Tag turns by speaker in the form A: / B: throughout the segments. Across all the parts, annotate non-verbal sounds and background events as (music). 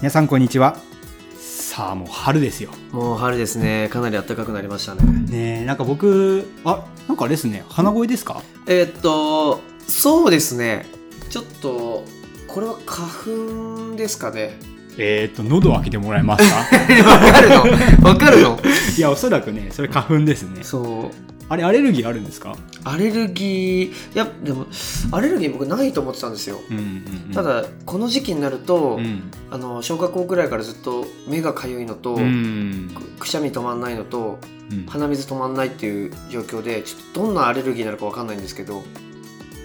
A: 皆さんこんにちは。さあもう春ですよ。
B: もう春ですね。かなり暖かくなりましたね。
A: ねえなんか僕あなんかあれですね。鼻声ですか？
B: えーっとそうですね。ちょっとこれは花粉ですかね。
A: えー、っと喉を開けてもらえますか？(laughs)
B: わかるの。わかるの。(laughs)
A: いやおそらくねそれ花粉ですね。
B: そう
A: あれアレルギーあるんですか？
B: アレルギーいやでもアレルギー僕ないと思ってたんですよ。
A: うんうん、うん、
B: ただこの時期になると、
A: うん。
B: あの小学校ぐらいからずっと目がかゆいのと、
A: うん
B: くくしゃみ止まんないのと
A: うん。
B: 鼻水止まんないっていう状況でちょっとどんなアレルギーなのかわかんないんですけど。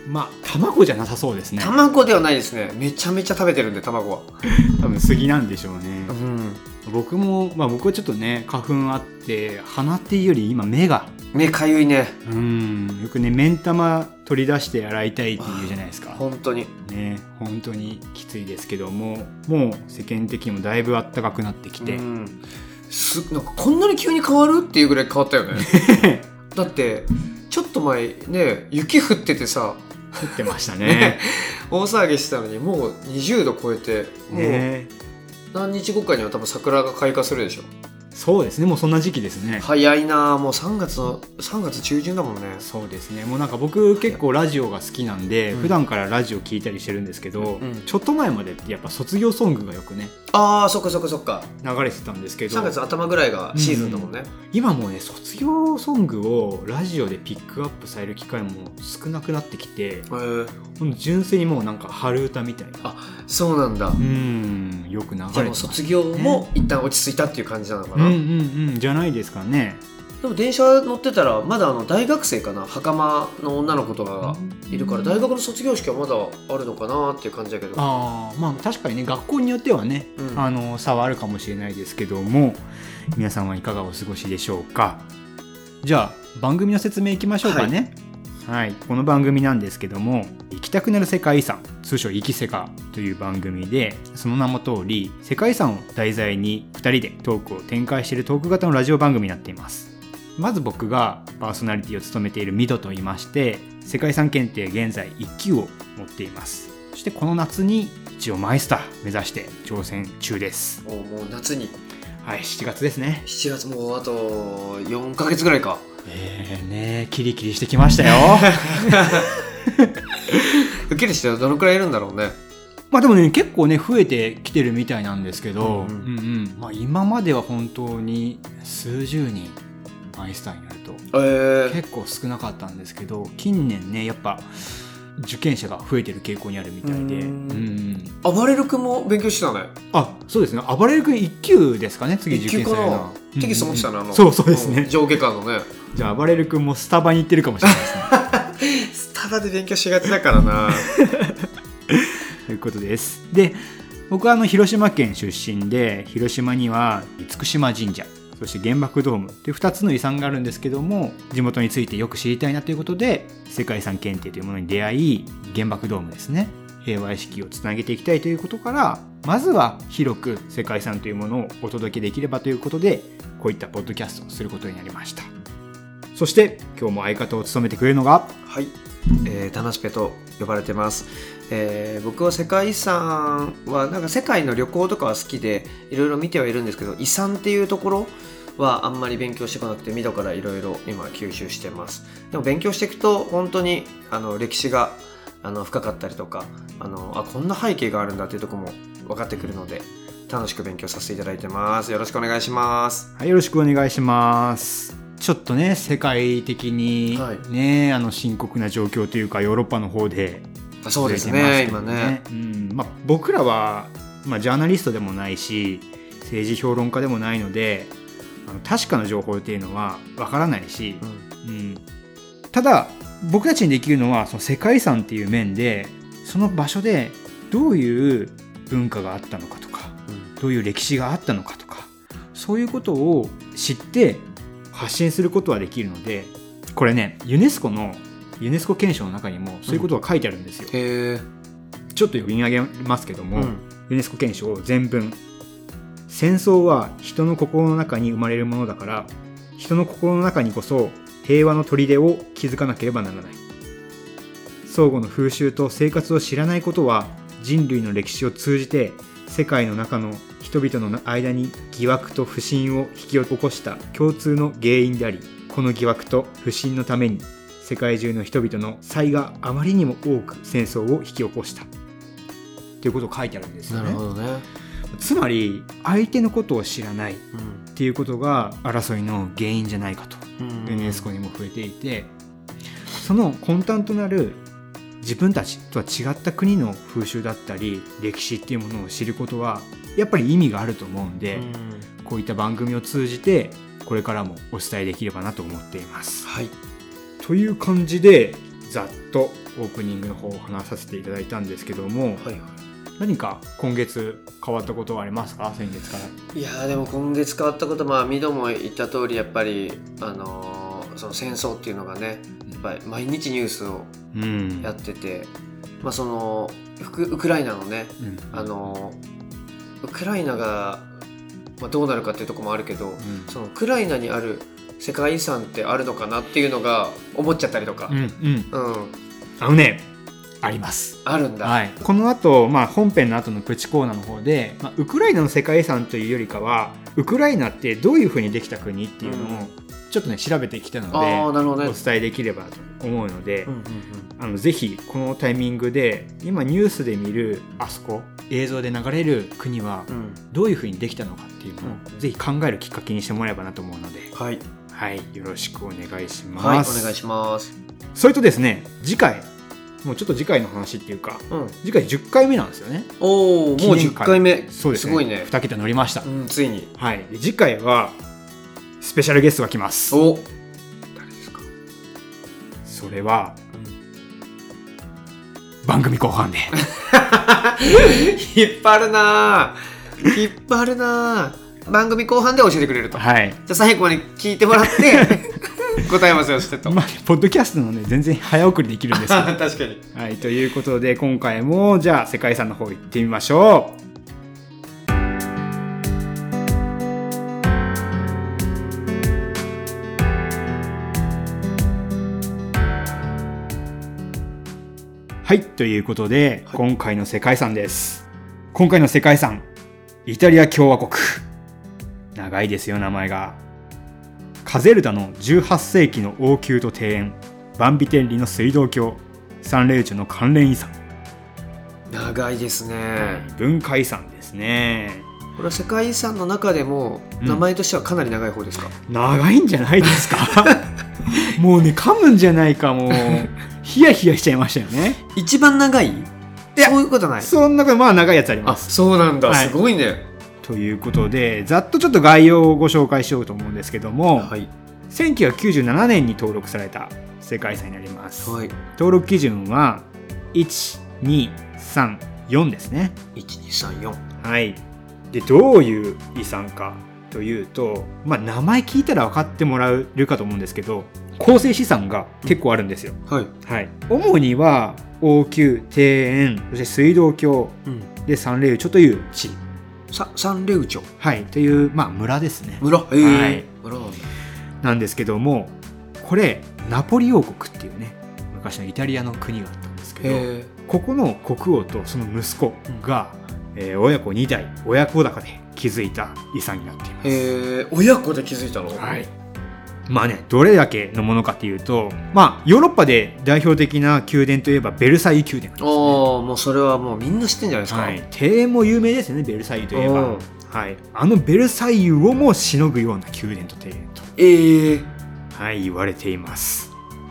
A: まあ卵じゃなさそうですね。
B: 卵ではないですね。めちゃめちゃ食べてるんで卵は。(laughs)
A: 多分杉なんでしょうね。
B: うん。
A: 僕もまあ僕はちょっとね花粉あって鼻っていうより今目が
B: 目かゆいね。
A: うん。よくね目ん玉取り出して洗いたいっていうじゃないですか。
B: 本当に。
A: ね本当にきついですけどももう世間的にもだいぶ暖かくなってきて、
B: うん。すなんかこんなに急に変わるっていうぐらい変わったよね。(laughs) だってちょっと前ね雪降っててさ。
A: 降ってましたね。(laughs)
B: ね。大騒ぎしてたのにもう20度超えてもう
A: ね。
B: 何日後かには多分桜が開花するでしょ
A: そうですね。もうそんな時期ですね。
B: 早いなあ。もう3月の3月中旬だもんね。
A: そうですね。もうなんか僕結構ラジオが好きなんで、
B: うん。
A: 普段からラジオ聞いたりしてるんですけど、
B: うん。
A: ちょっと前までってやっぱ卒業ソングがよくね
B: ああそっかそっかそっか。
A: 流れてたんですけど
B: 3月頭ぐらいがシーズンだもんね、
A: 今もうね卒業ソングをラジオでピックアップされる機会も少なくなってきて純粋にもうなんか春歌みたいな。
B: あそうなんだ、
A: うん。よく流れて
B: じゃあもう
A: ます
B: 卒業も一旦落ち着いたっていう感じなのかな、
A: うんうんうん。じゃないですかね。
B: でも電車乗ってたらまだあの大学生かな？袴の女の子とかがいるから大学の卒業式はまだあるのかなっていう感じだけど。
A: ああまあ確かにね学校によってはね、
B: うん。
A: あの差はあるかもしれないですけども皆さんはいかがお過ごしでしょうか？じゃあ番組の説明いきましょうかね。はい、この番組なんですけども行きたくなる世界遺産通称「行きせか」という番組でその名の通り世界遺産を題材に2人でトークを展開しているトーク型のラジオ番組になっています。まず僕がパーソナリティを務めているミドと言いまして世界遺産検定現在1級を持っています。そしてこの夏に一応マイスター目指して挑戦中です。
B: もうもう夏に。
A: はい7月ですね。
B: 7月もうあと4ヶ月ぐらいか
A: えー、ねキリキリしてきましたよ。
B: 受ける人はどのくらいいるんだろうね。
A: まあでもね結構ね増えてきてるみたいなんですけど、
B: うんうん。
A: うんうん。まあ、今までは本当に数十人マイスターになると
B: えー、
A: 結構少なかったんですけど近年ねやっぱ受験者が増えてる傾向にあるみたいで。
B: うん。
A: うんうん。
B: 暴れる君も勉強してたね。
A: あそうですね。暴れる君1級ですかね次受験されるのは
B: テキスト持ってたねあの。
A: そうそうですね。
B: ん。上下巻のね
A: じゃあ暴れる君もスタバに行ってるかもしれないですね
B: スタバで勉強しがちだからな (laughs)
A: ということです。で、僕はあの広島県出身で、広島には厳島神社、そして原爆ドームという2つの遺産があるんですけども、地元についてよく知りたいなということで、世界遺産検定というものに出会い、原爆ドームですね、平和意識をつなげていきたいということから、まずは広く世界遺産というものをお届けできればということで、こういったポッドキャストをすることになりました。そして、今日も相方を務めてくれるのが、
B: はい、えー、タナスペと呼ばれてます、えー僕は世界遺産はなんか世界の旅行とかは好きでいろいろ見てはいるんですけど遺産っていうところはあんまり勉強してこなくてミドからいろいろ今吸収してます。でも勉強していくと本当にあの歴史があの深かったりとかあのあこんな背景があるんだっていうところも分かってくるので楽しく勉強させていただいてます。よろしくお願いします。
A: はい、よろしくお願いします。ちょっとね、世界的に
B: はい。
A: ね、あの深刻な状況というか、ヨーロッパの方で
B: あそうですね今ね。
A: うん。まあ、僕らは、まあ、ジャーナリストでもないし、政治評論家でもないので、あの確かな情報っていうのはわからないし、
B: うん。
A: うん、ただ僕たちにできるのはその世界遺産っていう面でその場所でどういう文化があったのかとか
B: うん。
A: どういう歴史があったのかとかそういうことを知って発信することはできるのでこれねユネスコのユネスコ憲章の中にもそういうことが書いてあるんですよ、
B: へえ。
A: ちょっと読み上げますけども、
B: うん。
A: ユネスコ憲章全文。戦争は人の心の中に生まれるものだから人の心の中にこそ平和の砦を築かなければならない。相互の風習と生活を知らないことは人類の歴史を通じて世界の中の人々の間に疑惑と不信を引き起こした共通の原因でありこの疑惑と不信のために世界中の人々の才があまりにも多く戦争を引き起こした。ということを書いてあるんですよね。
B: なるほどね
A: つまり相手のことを知らないっ
B: うん
A: ていうことが争いの原因じゃないかと。
B: うん。
A: ユネスコにも触れていて。その根端となる自分たちとは違った国の風習だったり歴史っていうものを知ることはやっぱり意味があると思うんで、
B: うん
A: こういった番組を通じてこれからもお伝えできればなと思っています。
B: はい
A: という感じでざっとオープニングの方を話させていただいたんですけども、
B: はい
A: 何か今月変わったことはありますか？先月から。
B: いやーでも今月変わったことまあミドも言った通りやっぱりあのーその戦争っていうのがねやっぱり毎日ニュースを
A: うん。
B: やってて、まあそのウクウクライナのね
A: うん。
B: あのウクライナが、まあ、どうなるかっていうところもあるけど、
A: うん。
B: そのウクライナにある世界遺産ってあるのかなっていうのが思っちゃったりとか。
A: う、んうん。
B: うん。
A: あのねあります。
B: あるんだ、
A: はい、この後、まあ本編の後のプチコーナーの方で、まあ、ウクライナの世界遺産というよりかはウクライナってどういうふうにできた国っていうのをちょっとね調べてきたので、お伝えできればと思うので、
B: うんうん
A: あのぜひこのタイミングで今ニュースで見るあそこ映像で流れる国はどういうふうにできたのかっていうのを、
B: うん。
A: ぜひ考えるきっかけにしてもらえばなと思うので、
B: はい。
A: はい、よろしくお願いします。
B: はいお願いします。
A: それとですね次回もうちょっと次回の話っていうか
B: うん。
A: 次回10回目なんですよね。
B: おおもう10
A: 記念会。
B: 回目
A: そうですね。
B: すごいね。
A: 2桁乗りました。
B: うんついに。
A: はい。で次回はスペシャルゲストが来ます。
B: お誰ですか、
A: それは番組後半で。
B: 引っ張るなぁ引っ張るなぁ番組後半で教えてくれると、
A: はい。
B: じゃあ最後まで聞いてもらって答えますよしてと、
A: まあ、ポッドキャストなので全然早送りできるんですけど。(laughs)
B: 確かに
A: はい。ということで今回もじゃあ世界遺産の方行ってみましょう。はい、ということで、
B: はい
A: 今回の世界遺産です。今回の世界遺産、イタリア共和国。長いですよ、名前が。カゼルダの18世紀の王宮と庭園、バンビテンリの水道橋、サンレウチョの関連遺産、
B: 長いですね、
A: 文化遺産ですね。
B: これは世界遺産の中でも
A: うん
B: 名前としてはかなり長い方ですか、
A: 長いんじゃないですか？(laughs) もうね、噛むんじゃないか、もう。ヒヤヒヤしちゃいましたよね。
B: 一番長い？
A: や
B: そういうことない
A: そんなまあ長いやつあり
B: あ
A: ます。
B: そうなんだ、
A: はい
B: すごいね
A: ということで、ざっとちょっと概要をご紹介しようと思うんですけども、
B: はい
A: 1997年に登録された世界遺産になります。
B: はい
A: 登録基準は1234ですね。
B: 1234
A: はい。で、どういう遺産かというと、まあ名前聞いたら分かってもらえるかと思うんですけど、構成資産が結構あるんですよ。
B: はい、
A: はい。主には王宮、庭園、そして水道橋
B: うん、
A: でサンレウチョという地。
B: さサンレウチョ
A: はい。という、まあ村ですね。
B: 村。へえ、
A: はい。
B: 村なんだ。
A: なんですけどもこれナポリ王国っていうね昔のイタリアの国があったんですけど
B: へ
A: ここの国王とその息子が、えー親子2代親子高で築いた遺産になっています。
B: えへえ親子で気づいたの？
A: はいまあね、どれだけのものかっていうと、まあ、ヨーロッパで代表的な宮殿といえばベルサイユ宮殿あり
B: ああ
A: ますね
B: もうそれはもうみんな知ってんじゃないですか、
A: はい、庭園も有名ですよねベルサイユといえば。
B: うん、
A: はい、あのベルサイユをもしのぐような宮殿と庭園と。
B: ええ
A: はい、言われています。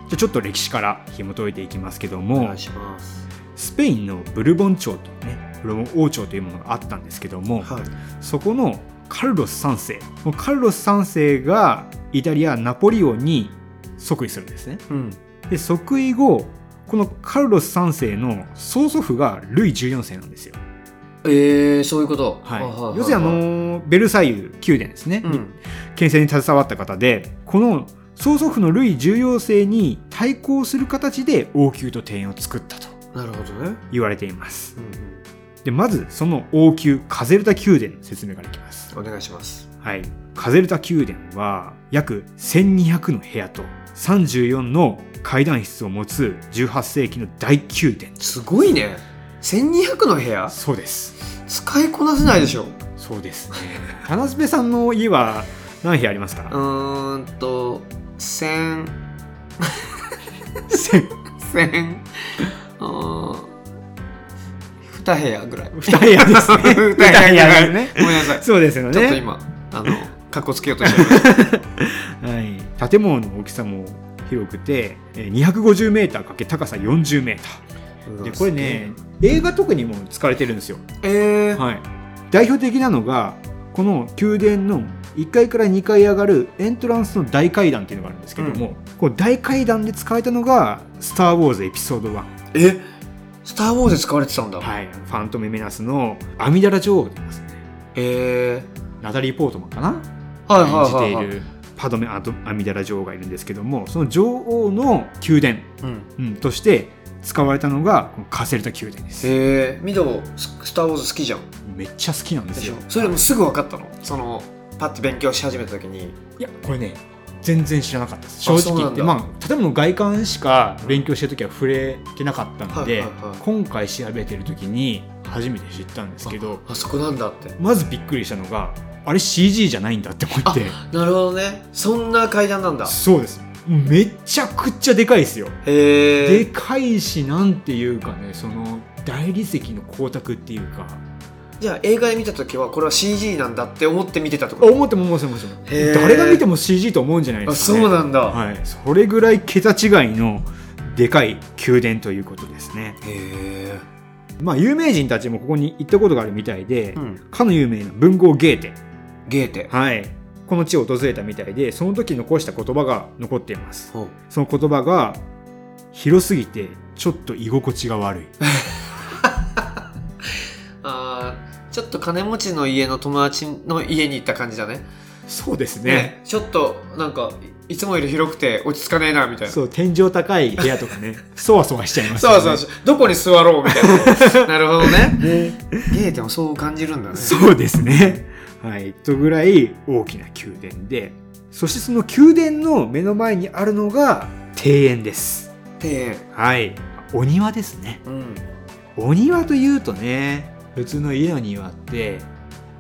A: じゃあちょっと歴史から紐解いていきますけど
B: お
A: も
B: 願い、します。
A: スペインのブルボン朝というね、ブルボン王朝というものがあったんですけども、
B: はい。
A: そこのカルロス3世、カルロス3世がイタリア・ナポリ王に即位するんですね。
B: うん。
A: で、即位後、このカルロス3世の曽祖父がルイ14世なんですよ。
B: ええそういうこと。
A: はい。要するにあの、ベルサイユ宮殿ですね。
B: うん。
A: 建設に携わった方でこの曽祖父のルイ14世に対抗する形で王宮と庭園を作ったと
B: なるほどね。
A: 言われています。
B: うん
A: でまずその王宮カゼルタ宮殿の説明からいきます。
B: うんお願いします。
A: はい。カゼルタ宮殿は約1200の部屋と34の階段室を持つ18世紀の大宮殿。
B: すごいね。1200の部屋？
A: そうです。
B: 使いこなせないでしょ。
A: そうですね。花スペさんの家は何部屋ありますか？
B: うーんと1000
A: 千。
B: 1000うーん2部屋ぐらい。
A: 二部屋ですね。
B: 二部屋
A: ですね。
B: ごめんなさい。
A: そうですよね。
B: ちょっと今あのかっこつけようとしてまし
A: はい、建物の大きさも広くてえー 250m かけ高さ 40m
B: た
A: でこれね映画とかにも使われてるんですよ、
B: えー、
A: はい、代表的なのがこの宮殿の1階から2階上がるエントランスの大階段っていうのがあるんですけども、こう大階段で使われたのが「スター・ウォーズエピソード1」
B: え？スター・ウォーズで使われてたんだ、
A: はい、ファントム・メナスの阿弥陀羅女王って言いますね。
B: え
A: ナタリー・ポートマンかな？
B: ー、はいはいはい、はい。
A: 演じているパドメ・アド阿弥陀羅女王がいるんですけどもその女王の宮殿、
B: うん、
A: うん、として使われたのがこのカセルタ宮殿です。
B: えー、ミドススター・ウォーズ好きじゃん。
A: めっちゃ好きなんですよ。
B: それもすぐ分かったの？そのパッて勉強し始めた時に。
A: いやこれね全然知らなかったです。正直言って。まあ建物の外観しか勉強してる時は触れてなかったので、今回調べてる時に初めて知ったんですけど
B: あそこなんだって。
A: まずびっくりしたのがあれ CG じゃないんだって思って。
B: なるほどね。そんな階段なんだ。
A: そうです。めちゃくちゃでかいですよ。
B: へえ
A: でかいしなんていうかねその大理石の光沢っていうか
B: じゃあ映画で見た時はこれは CG なんだって思って見てたと？
A: 思っても思っても思っても
B: へー。
A: 誰が見ても CG と思うんじゃないで
B: あ
A: すか、ね、
B: そうなんだ、
A: はい、それぐらい桁違いのでかい宮殿ということですね。
B: へえ
A: まあ有名人たちもここに行ったことがあるみたいで、
B: うん。
A: かの有名な文豪ゲーテ、
B: ゲーテ。
A: はい、この地を訪れたみたいでその時残した言葉が残っています。その言葉が広すぎてちょっと居心地が悪い (laughs)
B: ちょっと金持ちの家の友達の家に行った感じだね。
A: そうですね。
B: ね。ちょっとなんかいつもより広くて落ち着かねえなみたいな。
A: そう天井高い部屋とかね。(laughs) そわそわしちゃいます
B: そうそうそう。どこに座ろうみたいな。(laughs) なるほどね。
A: ね
B: ゲーテもそう感じるんだね。
A: そうですね。はい。とぐらい大きな宮殿で、そしてその宮殿の目の前にあるのが庭園です。
B: 庭園。
A: はい。お庭ですね。
B: うん。
A: お庭というとね、普通の家の庭って、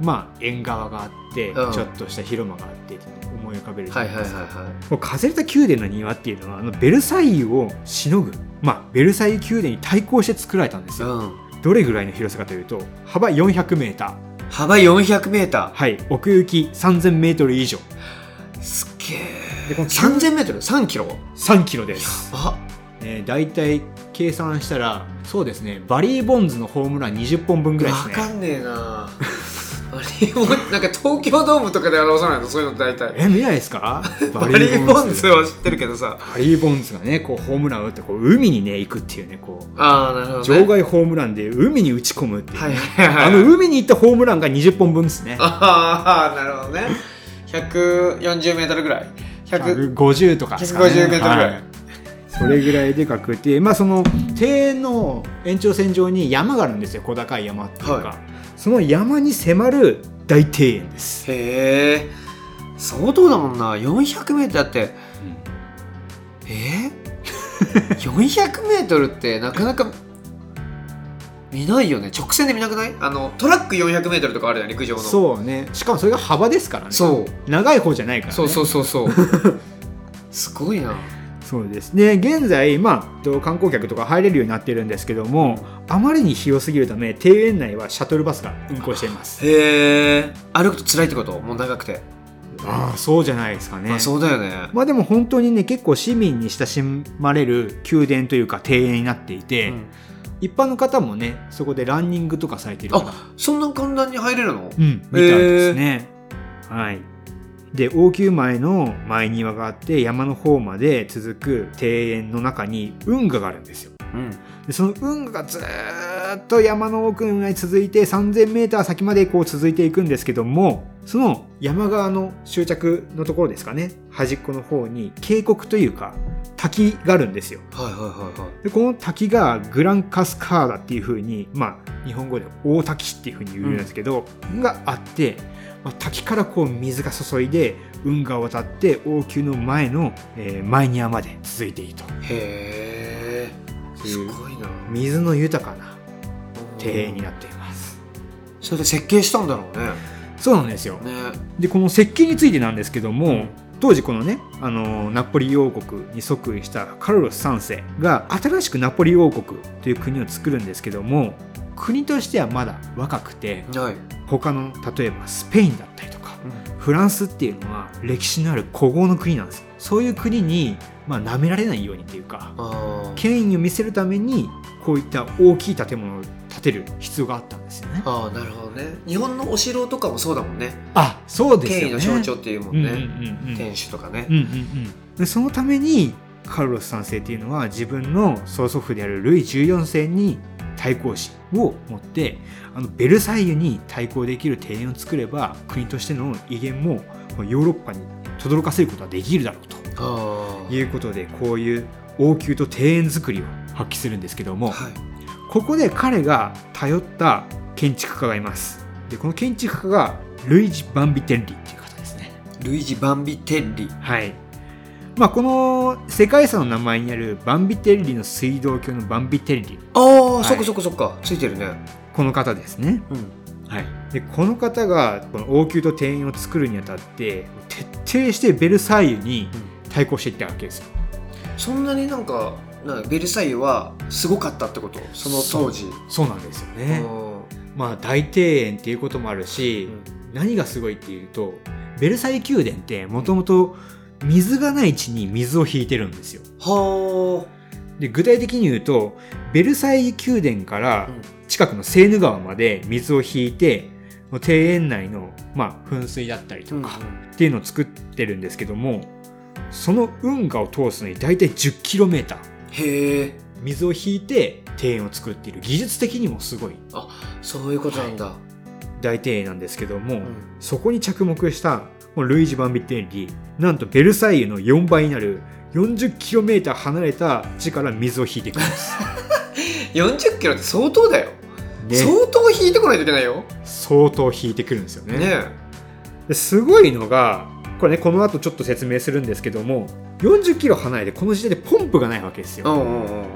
A: まあ縁側があって、
B: うん
A: ちょっとした広間があって思い浮かべるじゃないですか。
B: はいはい
A: もうカゼルタ宮殿の庭っていうのは、あのベルサイユをしのぐ、まあベルサイユ宮殿に対抗して作られたんですよ。
B: うん
A: どれぐらいの広さかというと、幅400メーター。
B: 幅400メータ
A: はい、奥行き3000メートル以上。
B: ーすっげえ
A: でこの
B: 3000メートル？3キロ
A: ？3キロです。
B: あ
A: えー、大体計算したら、そうですね、バリー・ボンズのホームラン20本分ぐらいですね。
B: わかんねえな。(laughs) バリーボンなんか東京ドームとかで表さないの？そういうの大体。
A: え、見ないですか？(laughs)
B: バリーボンズ。は知ってるけどさ。
A: バリー・ボンズがね、こうホームランを打ってこう海にね、行くっていうね、こう、
B: ああなるほど、ね、
A: 場外ホームランで海に打ち込むっていう、
B: はい
A: ね
B: はいはい。
A: あの海に行ったホームランが20本分ですね。
B: ああなるほどね。140メートルぐらい。100
A: 150とかね、
B: 150メートルぐらい。
A: はそれぐらいでかくて、まあ、その庭園の延長線上に山があるんですよ小高い山っていうか、
B: は
A: その山に迫る大庭園です、
B: へえ。相当だもんな。400メートルだって。え？ー、400メートルってなかなか見ないよね。直線で見なくない？あのトラック400メートルとかあるじゃん陸上の。
A: そうね。しかもそれが幅ですからね。
B: そう。
A: 長い方じゃないからね。
B: そうそうそうそう。(laughs) すごいな
A: そうですね。現在、まあ、と観光客とか入れるようになってるんですけどもあまりに広すぎるため庭園内はシャトルバスが運行しています。
B: へえ歩くと辛いってこと？もう長くて、
A: ああそうじゃないですかね。
B: まあそうだよね。
A: まあでも本当にね結構市民に親しまれる宮殿というか庭園になっていて、
B: うん。
A: 一般の方もねそこでランニングとかされているから
B: そんな簡単に入れるの？
A: うんみたいですね、はいで王宮前の前庭があって山の方まで続く庭園の中に運河があるんですよ。
B: うん。
A: でその運河がずーっと山の奥に続いて 3000m 先までこう続いていくんですけどもその山側の終着のところですかね。端っこの方に渓谷というか滝があるんですよ。
B: はいはいはいはい。
A: でこの滝がグランカスカーダっていう風にまあ日本語で大滝っていう風に言うんですけど、があって、まあ、滝からこう水が注いで運河を渡って王宮の前の、えー前庭まで続いていると。
B: へえすごいな。
A: 水の豊かな庭園になっています。
B: それで設計したんだろうね。
A: そうなんですよ。
B: ね。
A: でこの設計についてなんですけども当時このねあのナポリ王国に即位したカルロス3世が新しくナポリ王国という国を作るんですけども国としてはまだ若くて
B: はい、
A: 他の例えばスペインだったりとかフランスっていうのは歴史のある古豪の国なんですそういう国にまあ舐められないようにというか権威を見せるためにこういった大きい建物を建てる必要があったんですよね。
B: あーなるほどね。日本のお城とかもそうだもんね。
A: あそうです
B: 権威
A: よね
B: の象徴っていうもんね、
A: うんうんうんうん。
B: 天守とかね。
A: うんうんうん、でそのためにカルロス3世っていうのは自分の曽祖父であるルイ14世に対抗心を持ってあのベルサイユに対抗できる庭園を作れば国としての威厳もヨーロッパに轟かせることができるだろう
B: あ
A: ということでこういう王宮と庭園作りを発揮するんですけども、
B: はい。
A: ここで彼が頼った建築家がいます。でこの建築家がルイジ・バンビテッリっていう方ですね。
B: ルイージ・バンビテッリ
A: はい。まあ、この世界遺産の名前にあるバンビテッリの水道橋のバンビテッリ、
B: ああ、
A: い。
B: そっかそっかそっか。ついてるね。
A: この方ですね。
B: うん
A: はい。で、この方がこの王宮と庭園を作るにあたって、徹底してベルサイユに対抗していったわけですよ。
B: そんなになんかなんかベルサイユはすごかったってこと？その当時。
A: そうなんですよ
B: う
A: ね。
B: ん。
A: まあ、大庭園っていうこともあるし、何がすごいっていうと、ベルサイユ宮殿ってもともと水がない地に水を引いてるんですよ。
B: は
A: で具体的に言うとベルサイユ宮殿から
B: うん。
A: 近くのセーヌ川まで水を引いて庭園内の、まあ、噴水だったり
B: あ、うん
A: とかっていうのを作ってるんですけどもその運河を通すのに大体 10km
B: へえ。
A: 水を引いて庭園を作っている。技術的にもすごい。
B: そういうことなんだ、
A: 大庭園なんですけども、
B: うん。
A: そこに着目したこのルイージ・バンビッテンリなんとベルサイユの4倍になる 40km 離れた地から水を引いてくるんです。(laughs)
B: 40キロって相当だよ、
A: ね。
B: 相当引いてこないといけないよ。
A: 相当引いてくるんですよね。
B: ね
A: ですごいのがこれねこの後ちょっと説明するんですけども40キロ離れてこの時点でポンプがないわけですよ。
B: うんうんうんうん。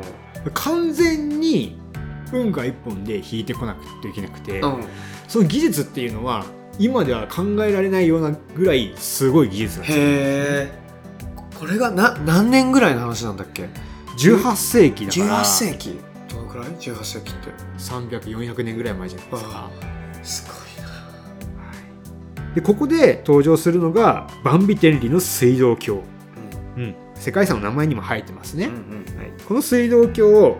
A: 完全に運河一本で引いてこなくてはいけなくて、
B: うん。
A: その技術っていうのは今では考えられないようなぐらいすごい技術なんですよ。
B: へえこれがな何年ぐらいの話なんだっけ
A: ？18世紀だから。
B: 18世紀？どのくらい？18世紀って。
A: 300400年ぐらい前じゃないですか。
B: あすごいな。
A: でここで登場するのがバンビテンリの水道橋、
B: うん。
A: うん、世界遺産の名前にも入ってますね。
B: うんうん
A: はい、この水道橋を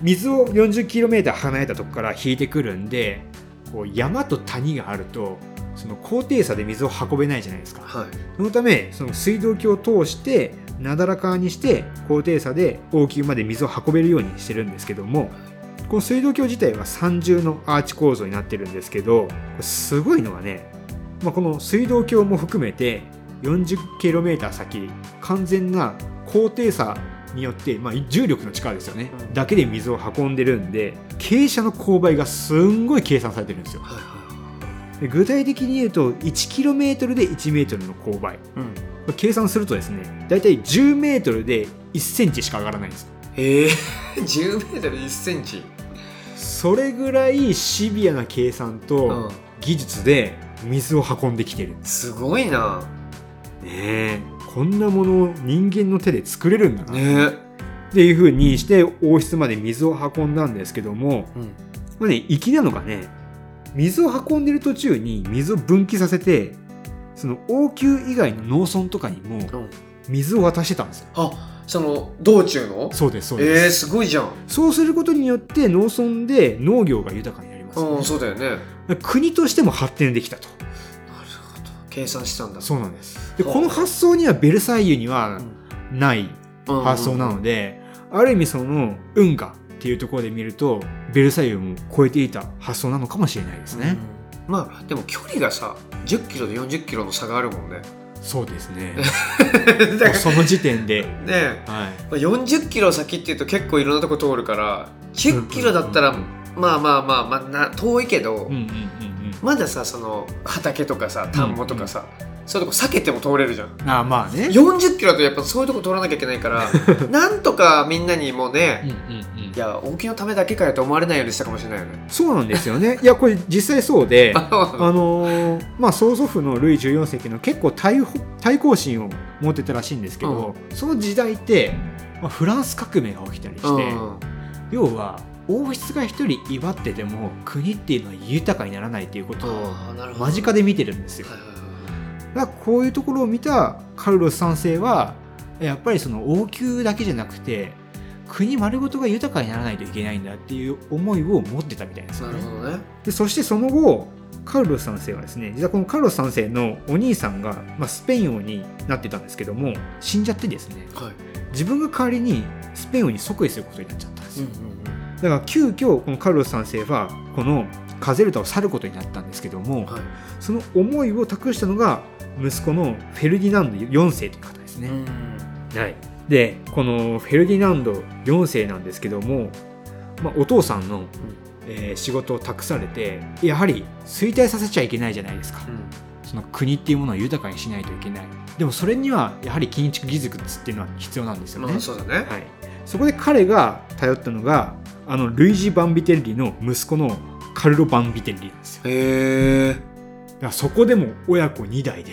A: 水を 40km 離れたとこから引いてくるんでこう山と谷があるとその高低差で水を運べないじゃないですか。
B: はい。
A: そのためその水道橋を通してなだらかにして高低差で王宮まで水を運べるようにしてるんですけどもこの水道橋自体は三重のアーチ構造になってるんですけどすごいのはね、まあ、この水道橋も含めて 40km 先完全な高低差によって、まあ、重力の力ですよね、
B: うん。
A: だけで水を運んでるんで傾斜の勾配がすんごい計算されてるんですよ。
B: はいは
A: で具体的に言うと 1km で 1m の勾配。
B: いうん。
A: 計算するとですね大体 10m で1センチしか上がらないんです。
B: へえ10 (laughs) メートル1センチ
A: それぐらいシビアな計算
B: うん。
A: と技術で水を運んできてる。ね
B: すごいな。
A: えこんなものを人間の手で作れるんだな、
B: ね。
A: っていうふうにして王室まで水を運んだんですけども、
B: うん。
A: まあね、粋なのがね水を運んでる途中に水を分岐させてその王宮以外の農村とかにも
B: うん。
A: 水を渡してたんですよ。
B: あその道中の？
A: そうですそう
B: えー、
A: です、
B: すごいじゃん。
A: そうすることによって農村で農業が豊かになりますよね、
B: うんそうだよね。
A: 国としても発展できたと
B: 計算したんだ。
A: そうなんです。で
B: はあ。
A: この発想にはベルサイユにはない
B: うん
A: 発想なので、ある意味その運河っていうところで見るとベルサイユも超えていた発想なのかもしれないですね、
B: うん。まあでも距離がさ10キロと40キロの差があるもんね。
A: そうですね。(laughs) その時点で、
B: ね
A: はい、
B: まあ40キロ先っていうと結構いろんなとこ通るから10キロだったらまあまあまあまあな遠いけど、
A: うんうんうんうん
B: まださその畑とかさ田んぼとかさ、そういうとこ避けても通れるじゃん。
A: あまあね。
B: 40キロだとやっぱそういうとこ通らなきゃいけないから (laughs) なんとかみんなにもうね、
A: うんうんうん。
B: いや恩恵のためだけかよと思われないようにしたかもしれないよね。
A: そうなんですよね。(laughs) いやこれ実際そうで (laughs) あ
B: あ
A: のーまあ曽祖父のルイ14世の結構対ほ対抗心を持ってたらしいんですけど、その時代って、まあ、フランス革命が起きたりして、
B: うん。
A: 要は王室が一人威張ってても国っていうのは豊かにならないっていうことを間近で見てるんですよ。だからこういうところを見たカルロス3世はやっぱりその王宮だけじゃなくて国丸ごとが豊かにならないといけないんだっていう思いを持ってたみたいですよね。
B: なるほどね。
A: でそしてその後カルロス3世はですね実はこのカルロス3世のお兄さんが、まあ、スペイン王になってたんですけども死んじゃってですね。
B: はい。
A: 自分が代わりにスペイン王に即位することになっちゃったんですよ、
B: うんうん
A: だから急遽このカルロス3世はこのカゼルタを去ることになったんですけども、
B: うんはい。
A: その思いを託したのが息子のフェルディナンド4世という方ですね、
B: うん。
A: はい、でこのフェルディナンド4世なんですけども、まあ、お父さんの、えー仕事を託されてやはり衰退させちゃいけないじゃないですか、その国っていうものを豊かにしないといけない。でもそれにはやはり建築技術っていうのは必要なんですよね、
B: まあそうだね。
A: はい、そこで彼が頼ったのがあのルイージ・バンビテッリの息子のカルロ・バンビテッリなんですよ。
B: へえ
A: そこでも親子2代で。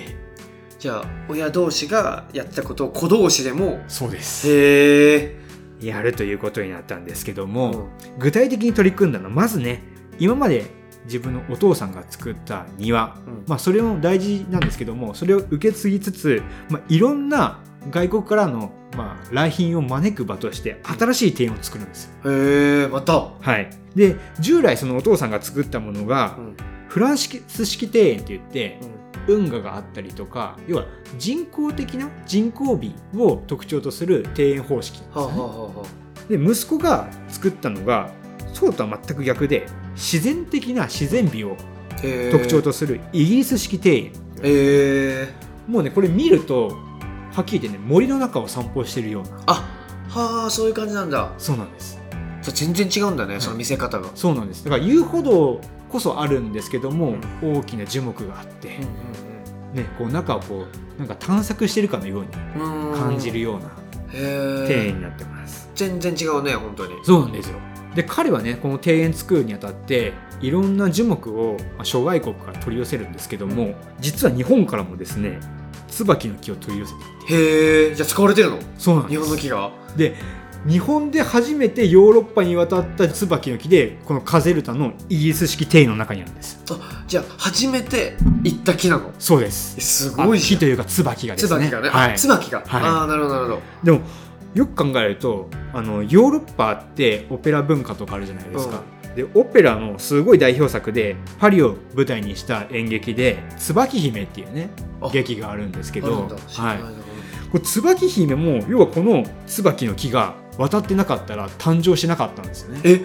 B: じゃあ親同士がやったことを子同士でも？
A: そうです。
B: へえ
A: やるということになったんですけども、具体的に取り組んだのはまずね今まで自分のお父さんが作った庭、
B: うん。
A: まあ、それも大事なんですけどもそれを受け継ぎつつ、まあ、いろんな外国からの、まあ、来賓を招く場として新しい庭園を作るんですよ。
B: へえまた。
A: はい、で従来そのお父さんが作ったものが、
B: うん。
A: フランス式庭園って言って
B: うん。
A: 運河があったりとか要は人工的な人工美を特徴とする庭園方式なんですね。
B: あはあはあは
A: で息子が作ったのがそうとは全く逆で自然的な自然美を特徴とするイギリス式庭園。もうねこれ見るとはっきり言ってね森の中を散歩してるような。
B: あはあそういう感じなんだ。
A: そうなんです。
B: 全然違うんだねその見せ方が。
A: そうなんです。だから遊歩道こそあるんですけども、大きな樹木があって、ね、こう中をこうなんか探索してるかのように
B: うん。うん
A: 感じるような
B: へ
A: 庭園
B: え
A: になってます、
B: 全然違うね本当に。
A: そうなんですよ。で彼はねこの庭園作るにあたっていろんな樹木をまあ諸外国から取り寄せるんですけども実は日本からもですね椿の木を取り寄せて
B: へえじゃあ使われてるの？日
A: そうなんです。
B: 本の木が？
A: で日本で初めてヨーロッパに渡った椿の木でこのカゼルタのイギリス式庭園の中にあるんです。
B: あじゃあ初めて行った木なの？
A: そうです。
B: えすごい
A: 木というか椿がですね。
B: 椿がね、
A: はい。
B: あ椿が、
A: はい。
B: ああなるほどなるほど。
A: でもよく考えるとあのヨーロッパってオペラ文化とかあるじゃないですか、でオペラのすごい代表作でパリを舞台にした演劇で「椿姫」っていうね
B: あ。
A: 劇があるんですけどは
B: ない
A: これ椿姫も要はこの椿の木が渡ってなかったら誕生しなかったんですよね。
B: え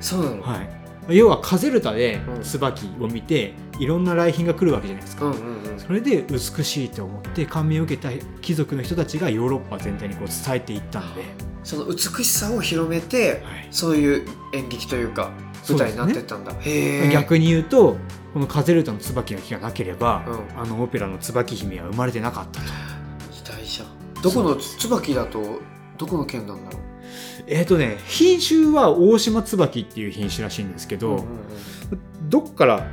B: そうなの、
A: はい、要はカゼルタで
B: うん。
A: 椿を見ていろんな来賓が来るわけじゃないですか。それで美しいと思って感銘を受けた貴族の人たちがヨーロッパ全体にこう伝えていったんで、
B: その美しさを広めて
A: はい。
B: そういう演劇というか舞台になってったんだ、へえ
A: 逆に言うとこのカゼルタの椿の木がなければ、
B: うん。
A: あのオペラの椿姫は生まれてなかったと。
B: 時代じゃん。どこの椿だとどこの県なんだろう？
A: えっ、とね品種は大島椿っていう品種らしいんですけど、
B: うんうん
A: どっから、ね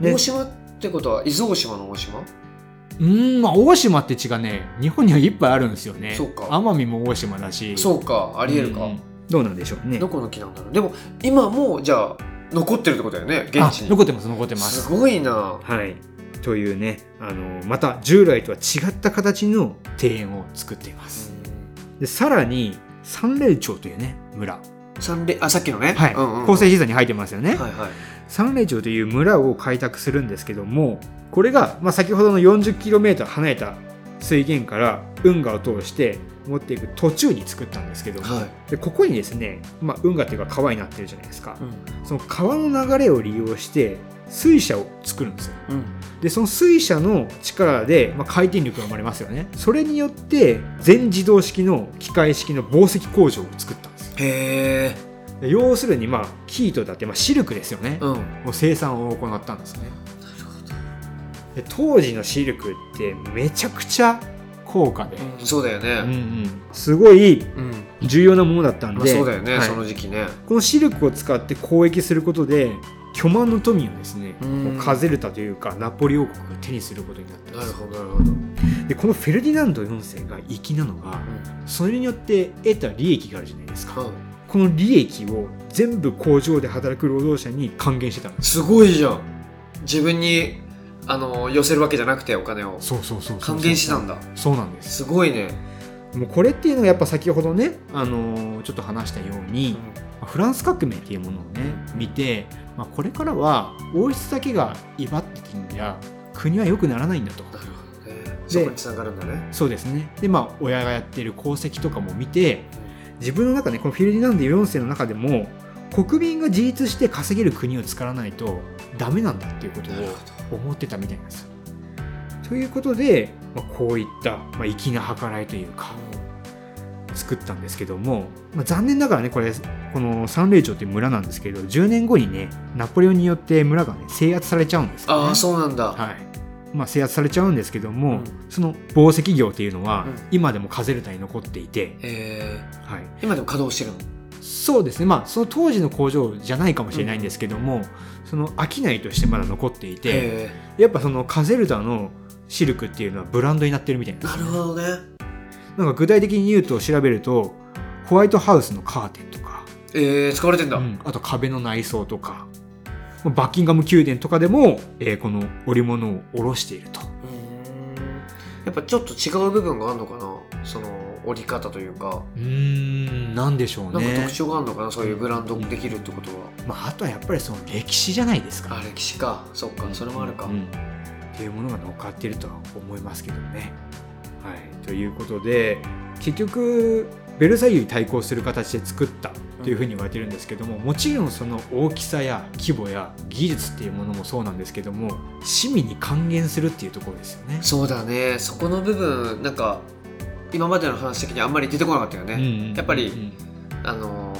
B: うん大島ってことは伊豆大島の大島？
A: うーんまあ大島って地がね日本にはいっぱいあるんですよね。
B: そうか。
A: 奄美も大島だし。
B: そうかありえるか、
A: うんうん。どうなんでしょうね。
B: どこの木なんだろう？でも今もじゃあ残ってるってことだよね現地に。
A: あ残ってます残ってます。
B: すごいな。
A: はい。というねあのまた従来とは違った形の庭園を作っています。でさらに三霊町というね村。
B: 三例あさっきのね。
A: はい、
B: うんうん
A: 構成資産に入ってますよね、
B: はいはい。
A: 三霊町という村を開拓するんですけどもこれが、まあ、先ほどの 40km 離れた水源から運河を通して持っていく途中に作ったんですけども、
B: はい。
A: でここにですね、まあ、運河っていうか川になってるじゃないですか、
B: うん。
A: その川の流れを利用して水車を作るんですよ。
B: うん。
A: でその水車の力で、まあ、回転力が生まれますよね。それによって全自動式の機械式の紡績工場を作ったんですよ。
B: へえ。
A: で要するにまあキートだって、まあ、シルクですよね、
B: うん。
A: を生産を行ったんですね。で当時のシルクってめちゃくちゃ高価で、
B: うんそうだよ
A: うんう
B: ね
A: ん。すごい
B: うん、
A: 重要なものだったん
B: まあ、
A: で、
B: そうだよね、
A: はい。
B: その時期ね。
A: このシルクを使って交易することで巨万の富をですね、カゼルタというかナポリ王国が手にすることになったんです。
B: なるほどなるほど、
A: でこのフェルディナンド4世が粋なのがそれによって得た利益があるじゃないですか、
B: うん。
A: この利益を全部工場で働く労働者に還元してたんです。
B: すごいじゃん。自分にあの寄せるわけじゃなくてお金を。
A: そうそうそう
B: 還元してたんだ。
A: そうなんです。
B: すごいね、
A: もうこれっていうのがやっぱ先ほどね、あのーちょっと話したように、まあフランス革命っていうものをね見て、まあ、これからは王室だけが威張っててんじゃ国は良くならないんだと。
B: そこにつながるんだね。
A: そうですね。でまあ親がやってる功績とかも見て自分の中でこのフィルディナンド4世の中でも国民が自立して稼げる国を作らないとダメなんだっていうことを思ってたみたいなんです。よということで、まあ、こういった、まあ、粋な計らいというか作ったんですけども、まあ、残念ながらねこれこの三霊町という村なんですけど10年後にねナポレオンによって村がね制圧されちゃうんですよ、ね、
B: ああそうなんだ、
A: はい。まあ、制圧されちゃうんですけども、
B: うん。
A: その紡績業っていうのは、
B: うん。
A: 今でもカゼルタに残っていて、
B: え
A: はい、
B: ー、今でも稼働してるの？
A: そうですね。まあその当時の工場じゃないかもしれないんですけども、その商いとしてまだ残っていて
B: え
A: やっぱそのカゼルタのシルクっていうのはブランドになってるみたいな
B: なるほどね
A: なんか具体的に言うと調べるとホワイトハウスのカーテンとか、
B: えー、使われてんだ、
A: うん。あと壁の内装とかバッキンガム宮殿とかでも、えーこの織物を卸していると。
B: うー。んやっぱちょっと違う部分があるのかな？その折り方というか、
A: うーんなんでしょう
B: なんか
A: ね
B: 特徴があるのかな？そういうブランドできるってことは、
A: まあ、あとはやっぱりその歴史じゃないですか。
B: あ歴史か。そっか。それもあるか、
A: うん。っていうものが乗っかっているとは思いますけどね。はい、ということで結局ベルサイユに対抗する形で作ったというふうに言われてるんですけども、もちろんその大きさや規模や技術っていうものもそうなんですけども市民に還元するっていうところですよね。
B: そうだね。そこの部分なんか今までの話的にあんまり出てこなかったよね、
A: うん
B: やっぱり
A: うん
B: あの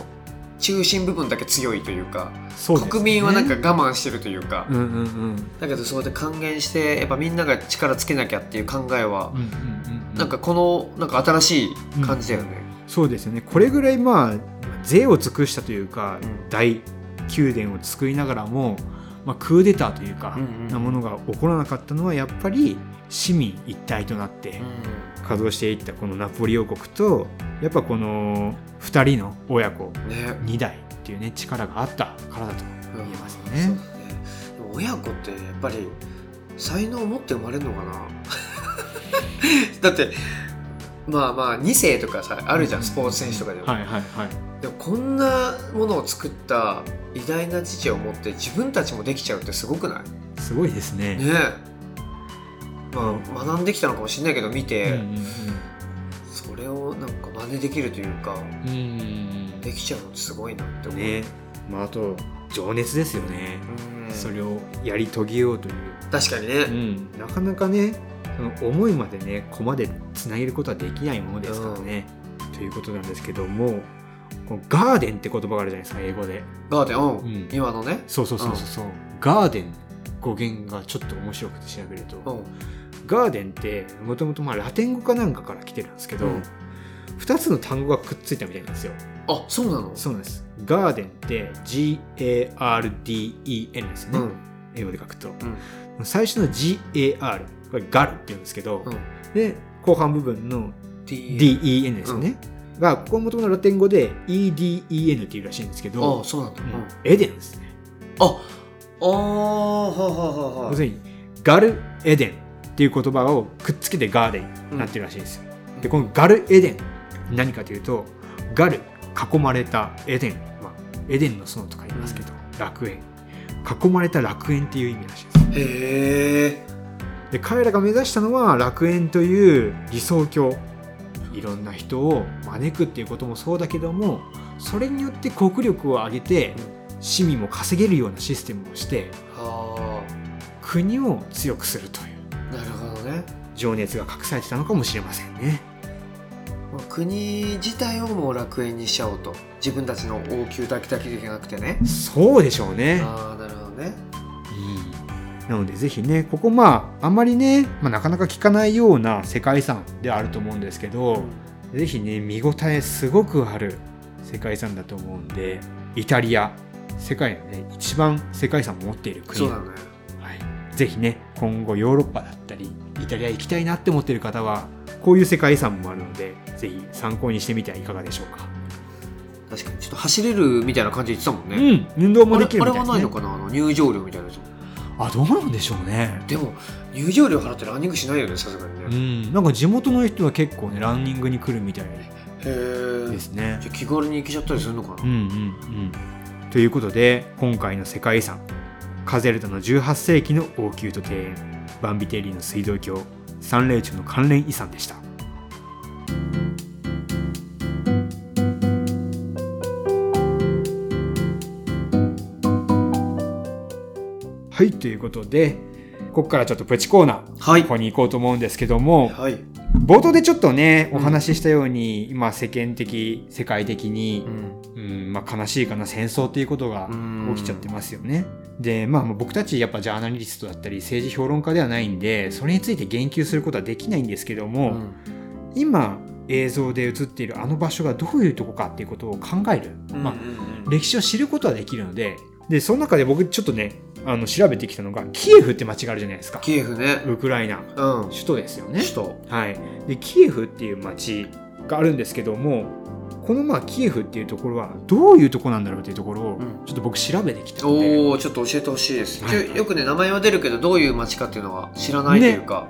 B: 中心部分だけ強いというか
A: ね。
B: 国民はなんか我慢してるというか、
A: うんうんうん。
B: だけどそれで還元してやっぱみんなが力つけなきゃっていう考えは、
A: うんうんうん
B: なんかこのなんか新しい感じだよね、
A: そうですよね。これぐらいまあ税を尽くしたというか、
B: うん。
A: 大宮殿を作りながらも、まあ、クーデターというか、
B: うんうん
A: なものが起こらなかったのはやっぱり市民一体となって稼働していったこのナポリ王国とやっぱこの2人の親子
B: うん、ね。
A: 2代っていうね力があったからだと言えますよね。
B: そうだね。親子ってやっぱり才能を持って生まれるのかな。(laughs) だってまあまあ2世とかさあるじゃんスポーツ選手とかでも、
A: はいはいはい。
B: でもこんなものを作った偉大な父を持って自分たちもできちゃうってすごくない？
A: すごいですね。
B: ね。えまあ学んできたのかもしれないけど見
A: うん
B: て、それをなんか真似できるというか
A: うんうんうん
B: できちゃうのすごいなって思う、
A: ね。まあ、あと情熱ですよね、
B: うん。
A: それをやり遂げようという。
B: 確かにね、
A: うん、なかなかねその思いまでねコマでつなげることはできないものですからね。ということなんですけどもガーデンって言葉があるじゃないですか英語で。
B: ガーデン？うん、
A: うん。
B: 今のね。
A: そうそうそうそう。そう、ガーデン語源がちょっと面白くて調べると、
B: うん
A: ガーデンってもともとラテン語かなんかから来てるんですけど、
B: うん
A: 2つの単語がくっついたみたいなんですよ。
B: あそうなの？
A: そうなんです。ガーデンって G-A-R-D-E-N ですね。
B: うん
A: 英語で書くと。
B: うん
A: 最初の G-A-R これガルって言うんですけど、
B: うん
A: で後半部分の
B: D
A: D-E-N ですよね。がここもともとラテン語で E-D-E-N っていうらしいんですけど、
B: あそうなんだ、
A: うん
B: うん
A: エデンですね。
B: あああはあはあ
A: 要するにガルエデンっていう言葉をくっつけてガーデンになってるらしいですよ。でこのガルエデン何かというとガル囲まれたエデン、まあ、エデンの園とか言いますけど、楽園。囲まれた楽園っていう意味らしいです。
B: へえ
A: で彼らが目指したのは楽園という理想郷。いろんな人を招くっていうこともそうだけどもそれによって国力を上げて市民も稼げるようなシステムをして
B: は
A: 国を強くするという。
B: あなるほどね。
A: 情熱が隠されてたのかもしれませんね。
B: 国自体をもう楽園にしちゃおうと。自分たちの王宮だけだけじゃなくてね。
A: そうでしょうね。
B: ああなるほどね。
A: うんなのでぜひねここまああんまりね、まあ、なかなか聞かないような世界遺産ではあると思うんですけど、ぜひね見応えすごくある世界遺産だと思うんでイタリア世界のね一番世界遺産を持っている国。
B: そうだね。
A: はい、ぜひね今後ヨーロッパだったりイタリア行きたいなって思ってる方はこういう世界遺産もあるのでぜひ参考にしてみてはいかがでしょうか、
B: 確かに。ちょっと走れるみたいな感じで言ってたもんね、
A: うん。運動もできるみたいです、ね、
B: あれはないのかな？あの入場料みたいなやつ。
A: あどうなんでしょうね。
B: でも入場料払ってランニングしないよねさすがに
A: う
B: ね、
A: ん。なんか地元の人は結構ねランニングに来るみたい
B: へえ
A: ですね。
B: じゃあ気軽に行けちゃったりするのかな、
A: うんうんうんということで今回の世界遺産カゼルダの18世紀の王宮と庭園バンビテリーの水道橋三霊中の関連遺産でした。はいということでここからちょっとプチコーナー
B: はい。
A: ここに行こうと思うんですけども
B: はい、
A: 冒頭でちょっとね
B: うん。
A: お話ししたように、今世間的世界的に
B: う、ん。
A: うんまあ、悲しいかな戦争っていうことが
B: うん。
A: 起きちゃってますよね。で、まあ、僕たちやっぱジャーナリストだったり政治評論家ではないんでそれについて言及することはできないんですけども、
B: うん。
A: 今映像で映っているあの場所がどういうとこかっていうことを考える、まあ、
B: うん
A: 歴史を知ることはできるのででその中で僕ちょっとねあの調べてきたのがキエフって街があるじゃないですか。
B: キエフね。
A: ウクライナ。
B: うん。
A: 首都ですよね。
B: 首都。
A: はい、でキエフっていう町があるんですけどもこのまあキエフっていうところはどういうとこなんだろうっていうところを
B: うん。
A: ちょっと僕調べてきたので、
B: おおちょっと教えてほしいです、
A: はい。
B: よくね名前は出るけどどういう街かっていうのは知らないというか、